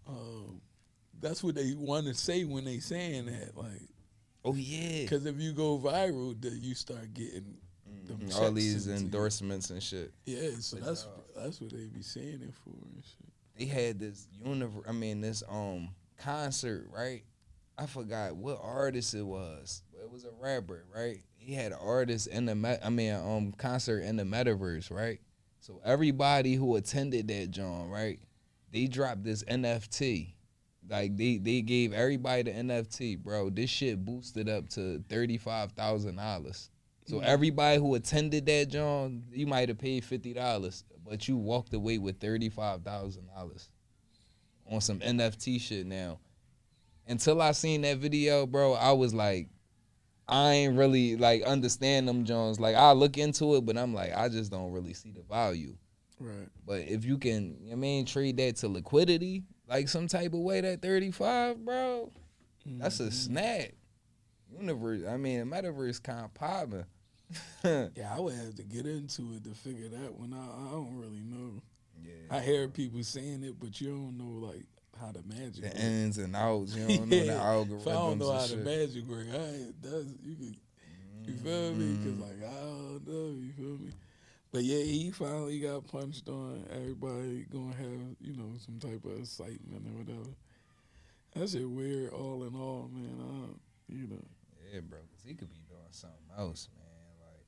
um that's what they want to say when they saying that like oh yeah, because if you go viral then you start getting them Mhm, all these into you. endorsements and shit. yeah so But, that's uh, that's what they be saying it for and shit they had this universe. I mean, this um concert, right? I forgot what artist it was. It was a rapper, right? He had an artist in the met. I mean, um, concert in the metaverse, right? So everybody who attended that John, right? They dropped this NFT. Like they they gave everybody the NFT, bro. This shit boosted up to thirty five thousand dollars. So Mhm. everybody who attended that John, you might have paid fifty dollars, but you walked away with thirty five thousand dollars on some NFT shit. Now, until I seen that video, bro, I was like, I ain't really like understand them Jones. Like I look into it, but I'm like, I just don't really see the value. right But if you can, I mean, trade that to liquidity, like some type of way, that 35, bro, that's a Mhm. snack. Universe, I mean, the metaverse kind of popping. yeah I would have to get into it to figure that one out I don't really know yeah. I hear people saying it but you don't know like how the magic The work. ins and outs, you don't know the algorithms. if I don't know how the shit. magic work I that's you can You feel me? Cause Mhm. like I don't know, you feel me? But yeah, he finally got punched on. Everybody gonna have you know some type of excitement or whatever. That shit weird. All in all, man. I you know. Yeah, bro, because he could be doing something else, man. Like,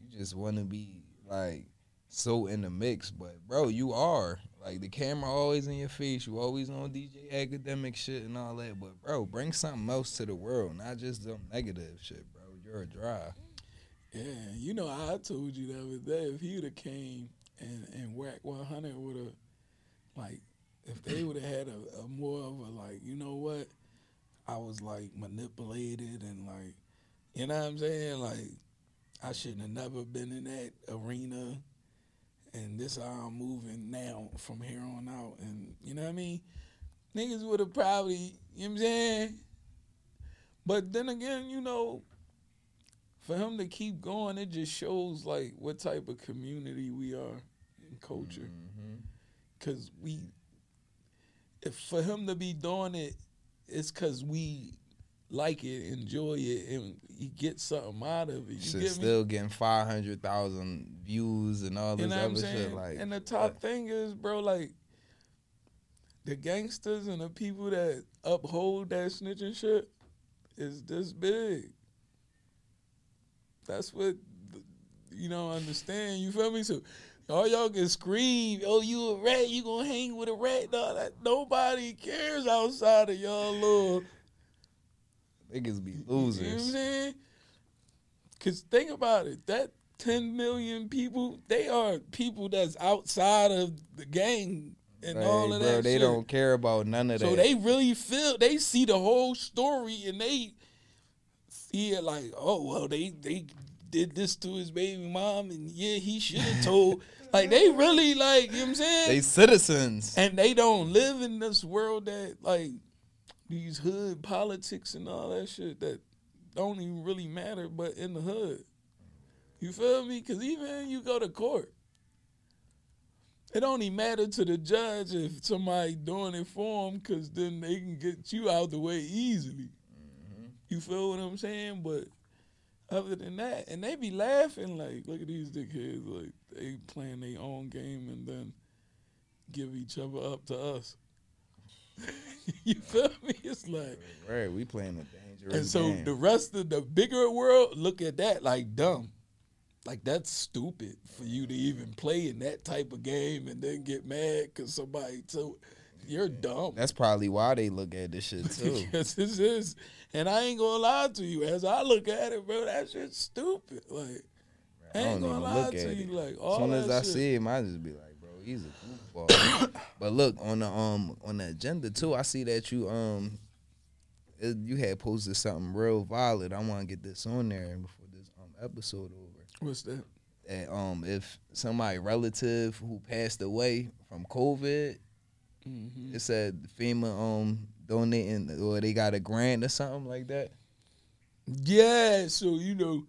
you just want to be, like, so in the mix. But, bro, you are. Like, the camera always in your face. You always on DJ Akademiks shit and all that. But, bro, bring something else to the world, not just some negative shit, bro. You're a dry. Yeah, you know I told you the other day if he would have came and and Wack one hundred would have like if they would have had a, a more of a like you know what? I was like manipulated and like you know what I'm saying? Like I shouldn't have never been in that arena. And this how I'm moving now from here on out. And you know what I mean? Niggas would have probably you know what I'm saying? But then again you know for him to keep going, it just shows like what type of community we are in culture. Mhm. Cause we, if for him to be doing it, it's cause we like it, enjoy it, and you get something out of it. You get still getting five hundred thousand views and all this You know other shit. Like, and the top thing is, bro, like the gangsters and the people that uphold that snitching shit is this big. That's what you don't understand. You feel me? So all y'all can scream, "Oh, you a rat? You gonna hang with a rat?" No, that nobody cares outside of y'all little. niggas be You know what I'm losers. saying? Cause think about it. That 10 million people, they are people that's outside of the gang and Like, all of bro, that. they shit. don't care about none of So that. So they really feel they see the whole story and they see it like, oh well, they they did this to his baby mom and yeah, he should have told. like they really like, you know what I'm saying? they citizens. and they don't live in this world that like these hood politics and all that shit that don't even really matter but in the hood you feel me because even you go to court it only matter to the judge if somebody doing it for them because then they can get you out the way easily you feel what i'm saying but other than that and they be laughing like look at these dickheads like they playing their own game and then give each other up to us. you feel me? It's like, Right, we playing a dangerous game. and so game. the rest of the bigger world look at that like dumb. Like that's stupid for you to even play in that type of game and then get mad because somebody told you're dumb. That's probably why they look at this shit too. because this is, and I ain't gonna lie to you. As I look at it, bro, that shit's stupid. Like I I ain't don't gonna even lie look to you. it. Like As soon as I shit. see him, I just be like, bro, he's a goofball. but look on the um on the agenda too. I see that you um it- you had posted something real violent. I want to get this on there before this um episode over. What's that? And, um, if somebody relative who passed away from COVID, Mm-hmm. it said FEMA um donating or they got a grant or something like that. Yeah, so you know,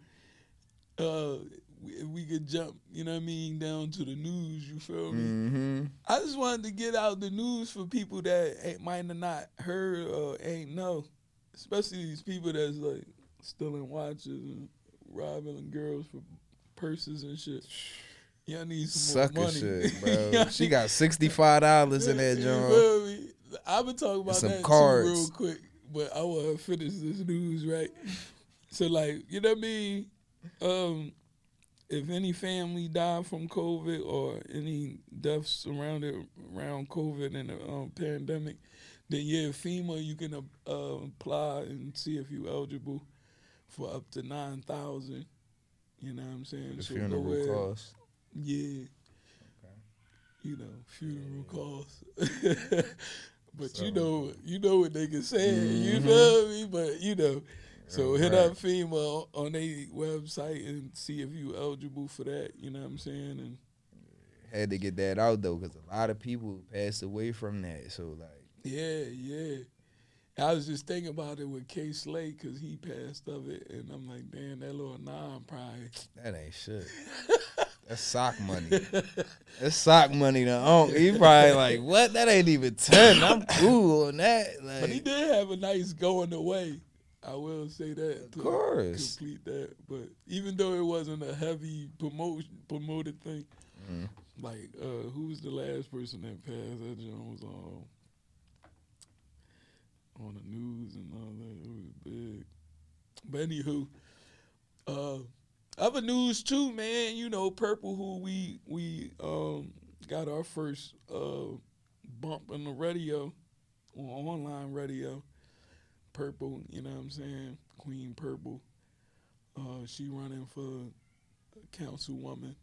uh, we, we could jump, you know what I mean, down to the news. You feel me? Mm-hmm. I just wanted to get out the news for people that ain't, might have not heard or ain't know, especially these people that's like stealing watches and robbing girls for purses and shit. Y'all need some Sucker shit, bro. She got sixty five dollars in that joint. I've been talking about some that cards. too real quick, but I want to finish this news right. So, like, you know what I mean? Um, if any family died from COVID or any deaths surrounded around COVID and the um, pandemic, then yeah, FEMA you can uh, apply and see if you're eligible for up to nine thousand. You know what I'm saying? The So funeral go Yeah. You know, funeral costs. but So- you know, you know what they can say. You Mhm. feel me? But you know, so hit Right. up FEMA on their website and see if you eligible for that. You know what I'm saying? And Had to get that out though, because a lot of people passed away from that. So like, yeah, yeah. I was just thinking about it with Kay Slay because he passed of it, and I'm like, damn, that little nine probably. that ain't shit. That's sock money. That's sock money. To own. He probably like, what? That ain't even ten. I'm cool on that. But he did have a nice going away. I will say that. Of to course. Complete that. But even though it wasn't a heavy promotion promoted thing, Mhm. like uh who was the last person that passed? That John was on on the news and all that. It was big. But anywho, uh other news too, man. You know, Purple, who we we um got our first uh bump on the radio, on online radio. Purple, you know what I'm saying? Queen Purple. Uh, she running for councilwoman.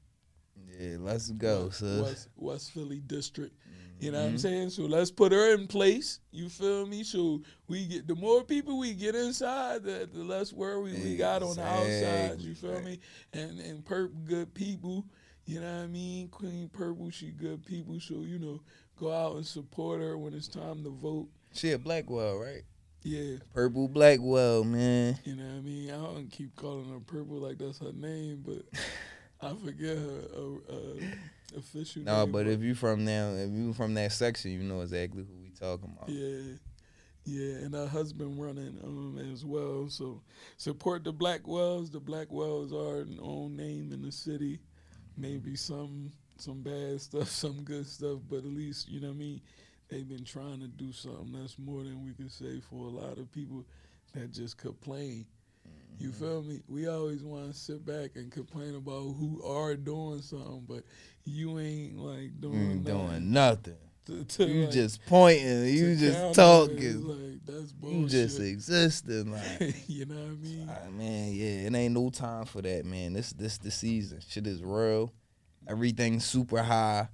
yeah, let's go, West. West, West Philly district. You know what I'm Mhm. saying? So let's put her in place. You feel me? So we get the more people we get inside, the, the less worry we got on the outside. You feel Exactly. me? And and Perp good people. You know what I mean? Queen Purple, she good people. So you know, go out and support her when it's time to vote. She a Blackwell, right? Yeah. Purple Blackwell, man. You know what I mean? I don't keep calling her Purple like that's her name, but I forget her uh, uh, official No, name. but if you from now, if you from that section, you know exactly who we talking about. yeah, Yeah, and her husband running um as well. So support the Blackwells. The Blackwells are an own name in the city. Maybe some some bad stuff, some good stuff, but at least you know what I mean. They've been trying to do something. That's more than we can say for a lot of people that just complain. You Mm-hmm. feel me? We always want to sit back and complain about who are doing something, but you ain't like doing nothing. doing nothing. To, to, You like, just pointing. You just talking. Like that's You just bullshit. existing. Like, you know what I mean? ah, man, yeah, it ain't no time for that, man. This this the season. Shit is real. Everything's super high.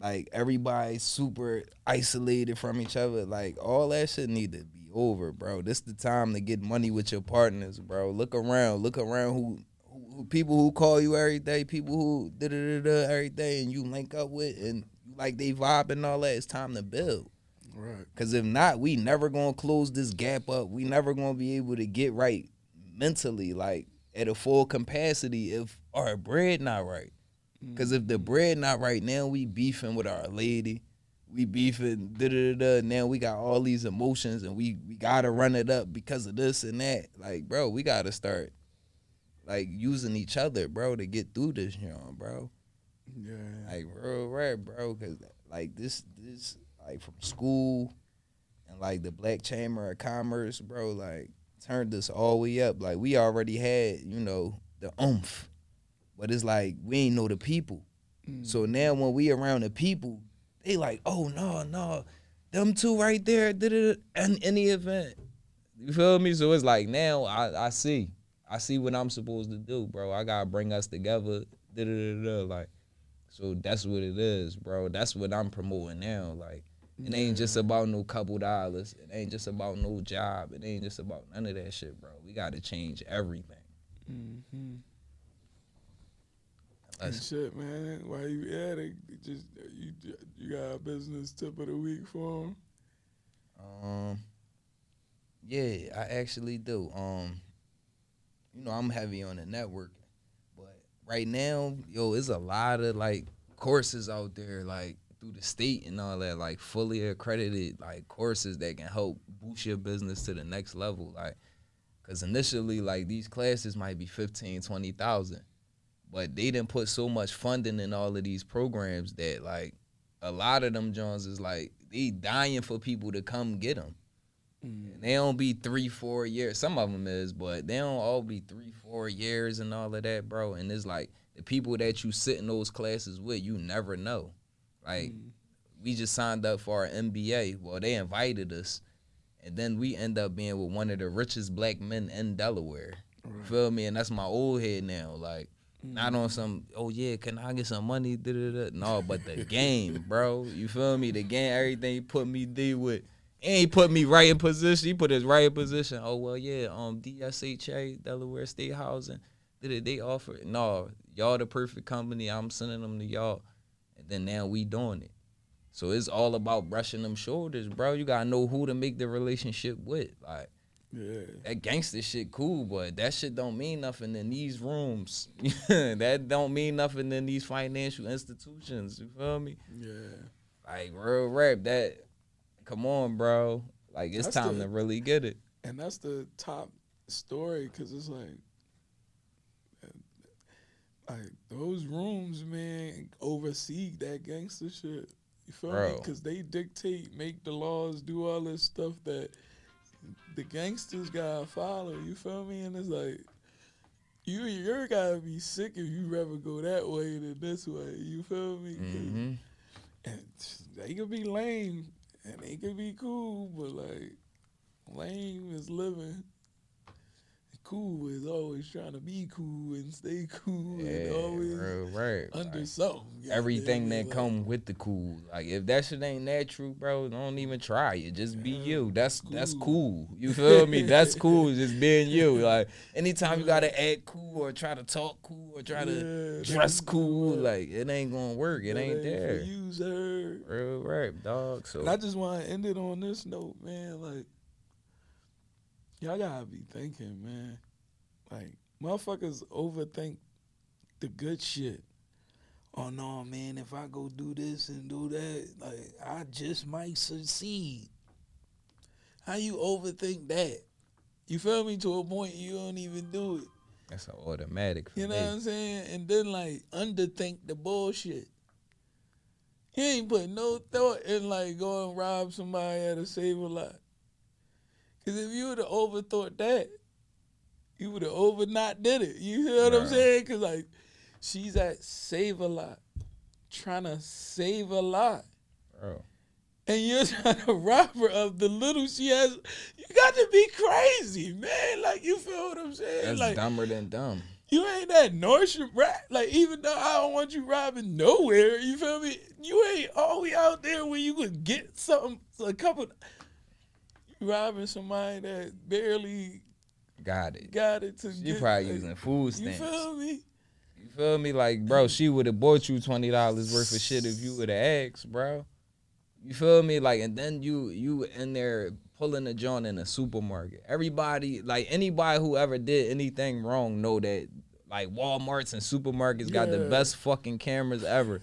Like everybody's super isolated from each other. Like all that shit need to over, bro. This the time to get money with your partners, bro. Look around. Look around who, who, people who call you every day, people who da da da da every day, and you link up with, and like they vibe and all that. It's time to build. Right. Cause if not, we never gonna close this gap up. We never gonna be able to get right mentally, like at a full capacity if our bread not right. Cause if the mm. bread not right now, we beefing with our lady. We beefing da da da da. Now we got all these emotions and we we gotta run it up because of this and that. Like, bro, we gotta start like using each other, bro, to get through this, you know, bro Yeah. like real rap, bro. Cause like this, this like from school and like the Black Chamber of Commerce, bro. Like turned this all the way up. Like we already had, you know, the oomph, but it's like we ain't know the people. Mm. So now when we around the people, they like, oh no, no, them two right there, did it in any event. You feel me? So it's like now I, I see. I see what I'm supposed to do, bro. I gotta bring us together. Da, da, da, da, like, so that's what it is, bro. That's what I'm promoting now. Like, it ain't just about no couple dollars. It ain't just about no job. It ain't just about none of that shit, bro. We gotta change everything. Mm-hmm. Shit, man. Why you at it, just you you got a business tip of the week for 'em? Um, yeah, I actually do. Um, you know, I'm heavy on the networking, but right now, yo, it's a lot of like courses out there, like through the state and all that, like fully accredited like courses that can help boost your business to the next level. Like, cause initially, like these classes might be 15, 20,000, but they didn't put so much funding in all of these programs that like a lot of them Jones is like they dying for people to come get them. Mm. They don't be three, four years. Some of them is, but they don't all be three, four years and all of that, bro. And it's like the people that you sit in those classes with, you never know. Like Mm. we just signed up for our MBA. Well, they invited us, and then we end up being with one of the richest black men in Delaware. Right. feel me? And that's my old head now. Like not Mm. on some. Oh yeah, can I get some money? Da, da, da. No, but the game, bro. You feel me? The game, everything he put me D with. And he put me right in position. He put us right in position. Oh well, yeah. Um, DSHA, Delaware State Housing. Did it? They offer? No, y'all the perfect company. I'm sending them to y'all. And then now we doing it. So it's all about brushing them shoulders, bro. You gotta know who to make the relationship with. Like Yeah. that gangster shit cool, but that shit don't mean nothing in these rooms. that don't mean nothing in these financial institutions. You feel me? Yeah. Like real rap. That come on, bro. Like it's That's time the- to really get it. And that's the top story because it's like, like those rooms, man, oversee that gangster shit. You feel me? Because they dictate, make the laws, do all this stuff that the gangsters gotta follow. You feel me? And it's like, you you're gotta be sick if you rather go that way than this way. You feel me? 'Cause- hmm And they could be lame and they could be cool, but like lame is living. Cool is always trying to be cool and stay cool Yeah, and always real rap. under Like, something. everything that like, come with the cool. Like if that shit ain't that true, bro, don't even try it. Just be you. That's that's cool. cool. You feel me? That's cool. Just being you. Like anytime you gotta act cool or try to talk cool or try to Yeah, dress cool, like it ain't gonna work. It that ain't for there. You, sir. Real rap, dog. So And I just want to end it on this note, man. Like, y'all gotta be thinking, man. Like, motherfuckers overthink the good shit. Oh no, man! If I go do this and do that, like I just might succeed. How you overthink that? You feel me? To a point you don't even do it. That's an automatic. You know me. what I'm saying? And then like underthink the bullshit. He ain't put no thought in like going rob somebody at a save a lot. Cause if you would have overthought that, you would have over not did it. You hear what right. I'm saying? Cause like she's at save a lot, trying to save a lot. Bro. And you're trying to rob her of the little she has. You got to be crazy, man. Like you feel what I'm saying? That's like dumber than dumb. You ain't that Nordstrom rat. Like even though I don't want you robbing nowhere, you feel me? You ain't always out there where you could get something, a couple robbing somebody that barely got it. Got it to. You probably like, using food stamps. You feel me? You feel me? Like, bro, she would have bought you twenty dollars worth of shit if you would have asked, bro. You feel me? Like, and then you you in there pulling a joint in a supermarket. Everybody, like anybody who ever did anything wrong, know that like Walmarts and supermarkets got the best fucking cameras ever.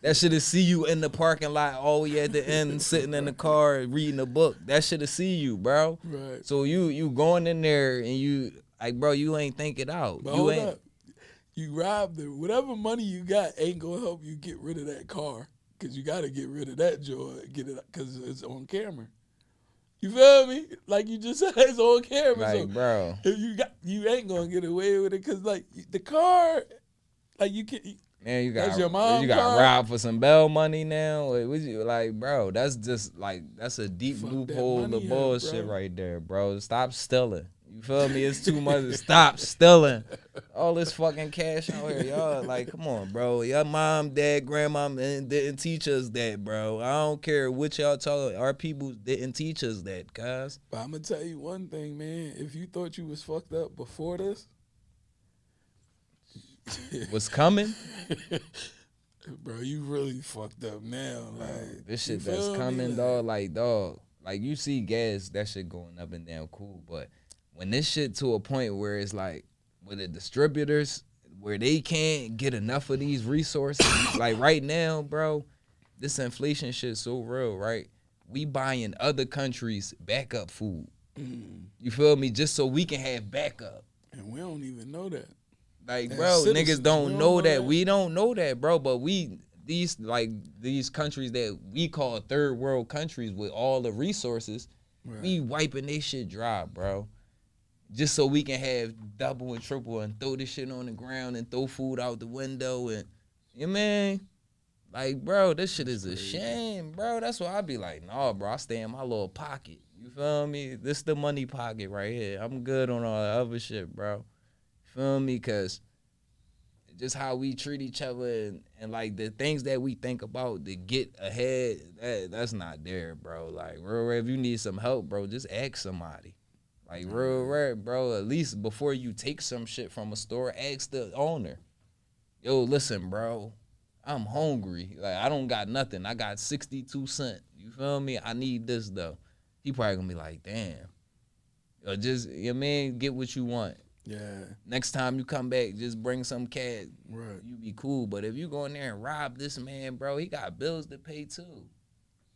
that should have see you in the parking lot all the way at the end, sitting in the car reading a book. That should have see you, bro. Right. So you you going in there and you like, bro, you ain't think it out. But you ain't. Up. You robbed it. Whatever money you got ain't gonna help you get rid of that car, cause you got to get rid of that joy, get it, cause it's on camera. You feel me? Like you just said, it's on camera. Like, so bro, if you got, you ain't gonna get away with it because like the car, like you can. Man, you got your mom. You got robbed for some bail money now. Like, bro, that's just like that's a deep Fuck loophole of bullshit right there, bro. Stop stealing. You feel me? It's too much. Stop stealing all this fucking cash out here, y'all. Like, come on, bro. Your mom, dad, grandma didn't teach us that, bro. I don't care what y'all talk. Our people didn't teach us that, guys. But I'm gonna tell you one thing, man. If you thought you was fucked up before this, what's coming? bro, you really fucked up now. Like this shit that's coming, like, dog. Like, dog. Like you see gas, that shit going up and down, cool, but when this shit to a point where it's like with the distributors where they can't get enough of these resources like right now bro this inflation shit so real right? We buying other countries backup food. Mm. you feel me? Just so we can have backup. And we don't even know that. Like bro niggas don't, don't know, know that. that. We don't know that bro. But we these like these countries that we call third world countries with all the resources right. we wiping this shit dry bro just so we can have double and triple and throw this shit on the ground and throw food out the window and you know, man, like bro, this shit is a shame, bro. That's why I be like, nah, bro, I stay in my little pocket. You feel me? This the money pocket right here. I'm good on all the other shit, bro. Feel me? Cause just how we treat each other and, and like the things that we think about to get ahead, that, that's not there, bro. Like, real, if you need some help, bro, just ask somebody. Like real rare, bro. At least before you take some shit from a store, ask the owner. Yo, listen, bro. I'm hungry. Like I don't got nothing. I got 62 cent. You feel me? I need this though. He probably gonna be like, damn. Or just you know man, get what you want. Yeah. Next time you come back, just bring some cash. Right. You be cool. But if you go in there and rob this man, bro, he got bills to pay too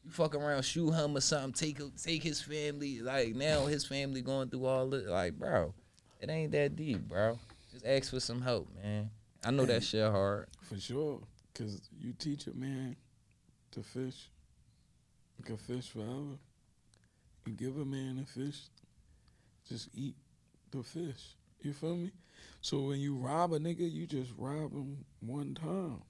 you fuck around, shoot him or something, take take his family. Like now, his family going through all this. Like, bro, it ain't that deep, bro. Just ask for some help, man. I know that shit hard. For sure, cause you teach a man to fish. You can fish forever. You give a man a fish, just eat the fish. You feel me? So when you rob a nigga, you just rob him one time.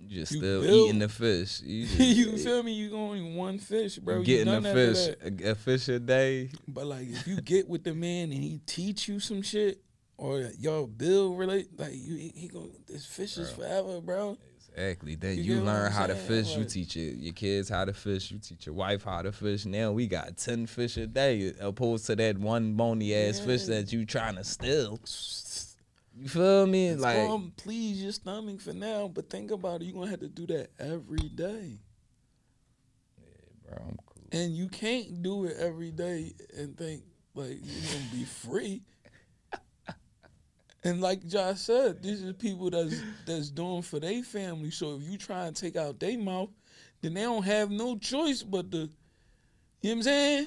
You just you still eating the fish. You, just, you feel me? You only one fish, bro. Getting a fish, a, a, fish a day. But like, if you get with the man and he teach you some shit, or y'all build relate, like you, he go, this fish bro. is forever, bro. Exactly. Then you, you learn how to fish. Like, you teach it, your kids how to fish. You teach your wife how to fish. Now we got ten fish a day, opposed to that one bony ass yeah. fish that you trying to steal. You feel me? It's like, gonna please your stomach for now, but think about it. You're gonna have to do that every day. Yeah, bro, I'm cool. And you can't do it every day and think like you're gonna be free. and like Josh said, these are people that's that's doing for their family. So if you try and take out their mouth, then they don't have no choice but to, you know what I'm saying?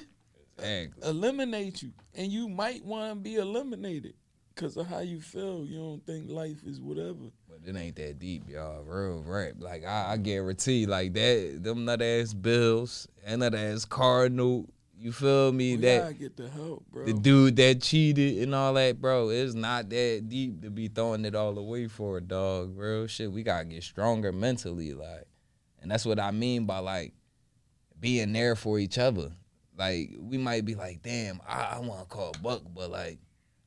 Exactly. eliminate you, and you might want to be eliminated because of how you feel. You don't think life is whatever. But it ain't that deep, y'all. Real rap. Like I, I guarantee, like that, them nut ass bills and nut ass car note. You feel me? We that get the help, bro. the dude that cheated and all that, bro, it's not that deep to be throwing it all away for a dog, bro. Shit, we gotta get stronger mentally, like, and that's what I mean by like being there for each other. Like, we might be like, damn, I, I want to call Buck, but like,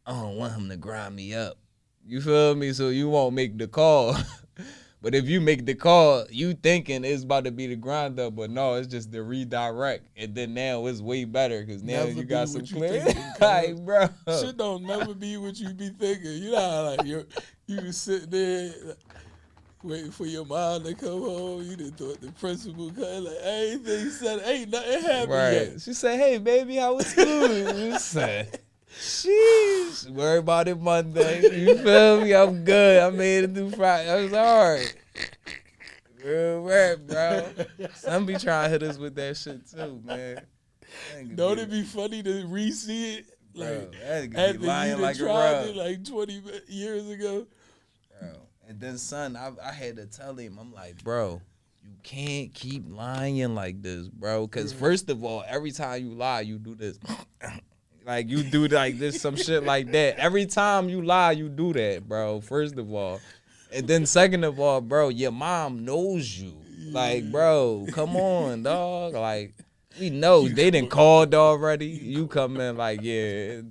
I don't want him to grind me up. You feel me? So you won't make the call. but if you make the call, you thinking it's about to be the grind up, but no, it's just the redirect. And then now it's way better because now Never you got some what you clear. thinking, like, bro. Shit don't never be what you be thinking. You know how like you you sitting there like, waiting for your mom to come home. You didn't thought the principal come like everything said ain't nothing happened Right. yet. She said, "Hey, baby, how was school?" you said, "Sheesh, worry about it Monday." You feel me? I'm good. I made it through Friday. I was alright. Real rap, bro. Some be trying to hit us with that shit too, man. Don't it be funny to re-see it bro, like that after you done like tried it like twenty years ago? Bro. And then son, I, I had to tell him, I'm like, bro, you can't keep lying like this, bro. Cause first of all, every time you lie, you do this. Like you do like this, some shit like that. Every time you lie, you do that, bro. First of all. And then second of all, bro, your mom knows you. Like, bro, come on, dog. Like, we know they didn't called already. You come in like, yeah.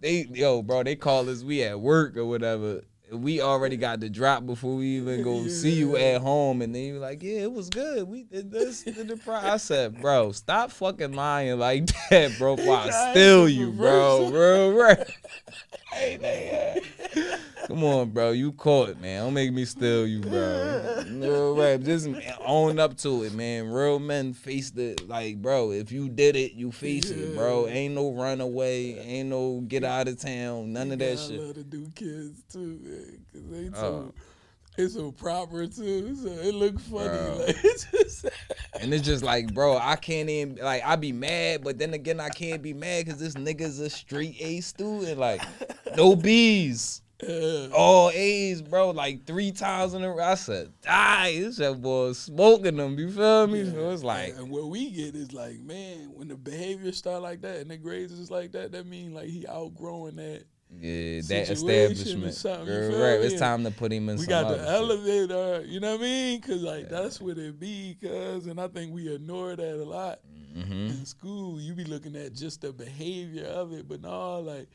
They yo, bro, they call us we at work or whatever. We already got the drop before we even go see you at home, and then you're like, yeah, it was good. We did this, did the process, bro, stop fucking lying like that, bro. Before I steal you, bro. Real right. Hey, nigga. Come on, bro. You caught, man. Don't make me steal you, bro. Real rap. Just own up to it, man. Real men face the like, bro. If you did it, you face it, bro. Ain't no run away. Ain't no get out of town. None of that Yeah, I shit. love to do kids too, man, cause they Oh. so it's so proper too. So it look funny. Like it's just And it's just like, bro, I can't even like I be mad, but then again I can't be mad because this nigga's a straight A student. Like, no B's. Uh, All A's, bro, like three times in a row. I said, die. This that boy smoking them. You feel me? So it's like, and what we get is like, man, when the behavior start like that and the grades is like that, that mean like he outgrowing that. yeah, that establishment. Girl, right. me? It's time to put him in we got the shit. elevator, you know what I mean? Cause like that's what it be, cuz, and I think we ignore that a lot Mhm. in school. You be looking at just the behavior of it, but no, like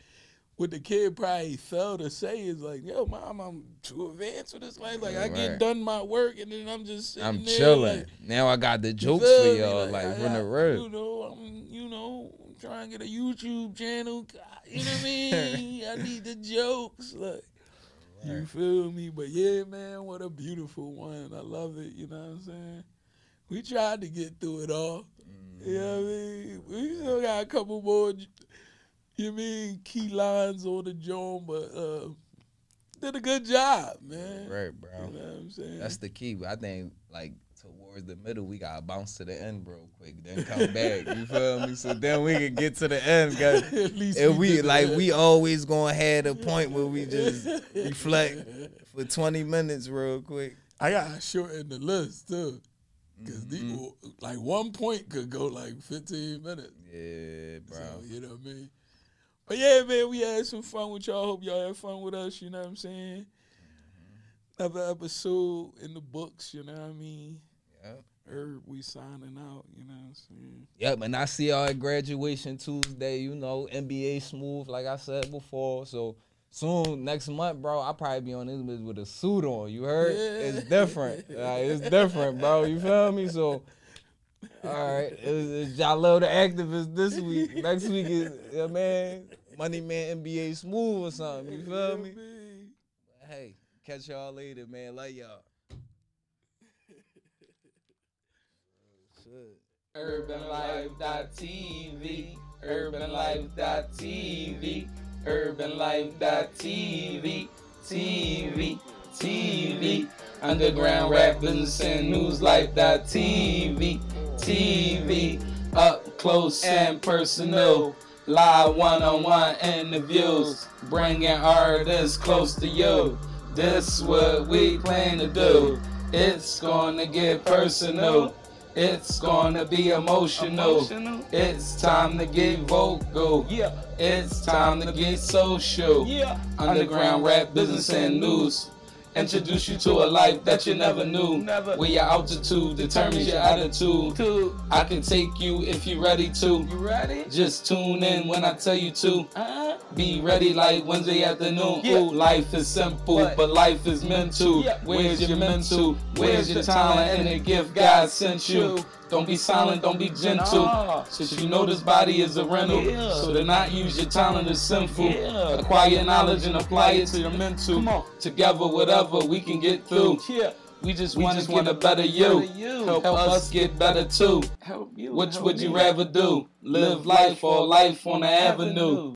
what the kid probably failed to say is like, "Yo, mom, I'm too advanced with this life. Like I get done my work, and then I'm just sitting I'm there, chilling. like, now I got the jokes for y'all, like, I- from the road. You know, I'm, you know, I'm trying to get a YouTube channel. You know what I mean? I need the jokes, like. You feel me? But yeah, man, what a beautiful one. I love it. You know what I'm saying? We tried to get through it all. You know what I mm-hmm. mean? We still got a couple more, you mean, key lines on the joint, but uh, did a good job, man. Right, bro. You know what I'm saying? That's the key. I think like towards the middle, we gotta bounce to the end real quick, then come back. You feel me? So then we can get to the end, least And we did like we always gonna have a point where we just reflect for twenty minutes real quick. I gotta shorten the list too, because Mhm. like one point could go like 15 minutes. Yeah, bro. So, you know what I mean? But yeah, man, we had some fun with y'all. Hope y'all had fun with us, you know what I'm saying? Another episode in the books, you know what I mean? Yeah. Herb, we signing out, you know what I'm saying? Yep, and I see y'all at graduation Tuesday. You know, NBA smooth, like I said before. So soon next month, bro, I'll probably be on this bitch with a suit on. You heard? Yeah. It's different. Like, it's different, bro. You feel me? So. All right, it's, it's Jalil the activist this week. Next week is yeah, man, Money Man NBA smooth or something. You feel me? Hey, catch y'all later, man. Love y'all. Shit. UrbanLife.tv, UrbanLife.tv, UrbanLife.tv, TV, TV, Underground Rap Business and Newslife.tv, TV, TV up close and personal. Live one-on-one interviews, bringing artists close to you. This what we plan to do. It's gonna get personal. It's gonna be emotional. Emotional. It's time to get vocal. Yeah. It's time to get social. Yeah. Underground rap, business, and news. Introduce you to a life that you never knew. Never. Where your altitude determines your attitude. Two. I can take you if you're ready to. You ready? Just tune in when I tell you to. Uh, Be ready like Wednesday afternoon. Yeah. Ooh, life is simple, But- but life is mental. Yeah. Where's your mental? Where's your talent and the gift God sent you? Don't be silent, don't be gentle. Nah. Since you know this body is a rental, Yeah. so to not use your talent is sinful. Yeah. Acquire knowledge and apply it to your mental. Come on. Together, we can get through. yeah. We just want to get a better you. you. Help, Help us get better too. Help you. Which help would you rather do? Live life or life on the avenue?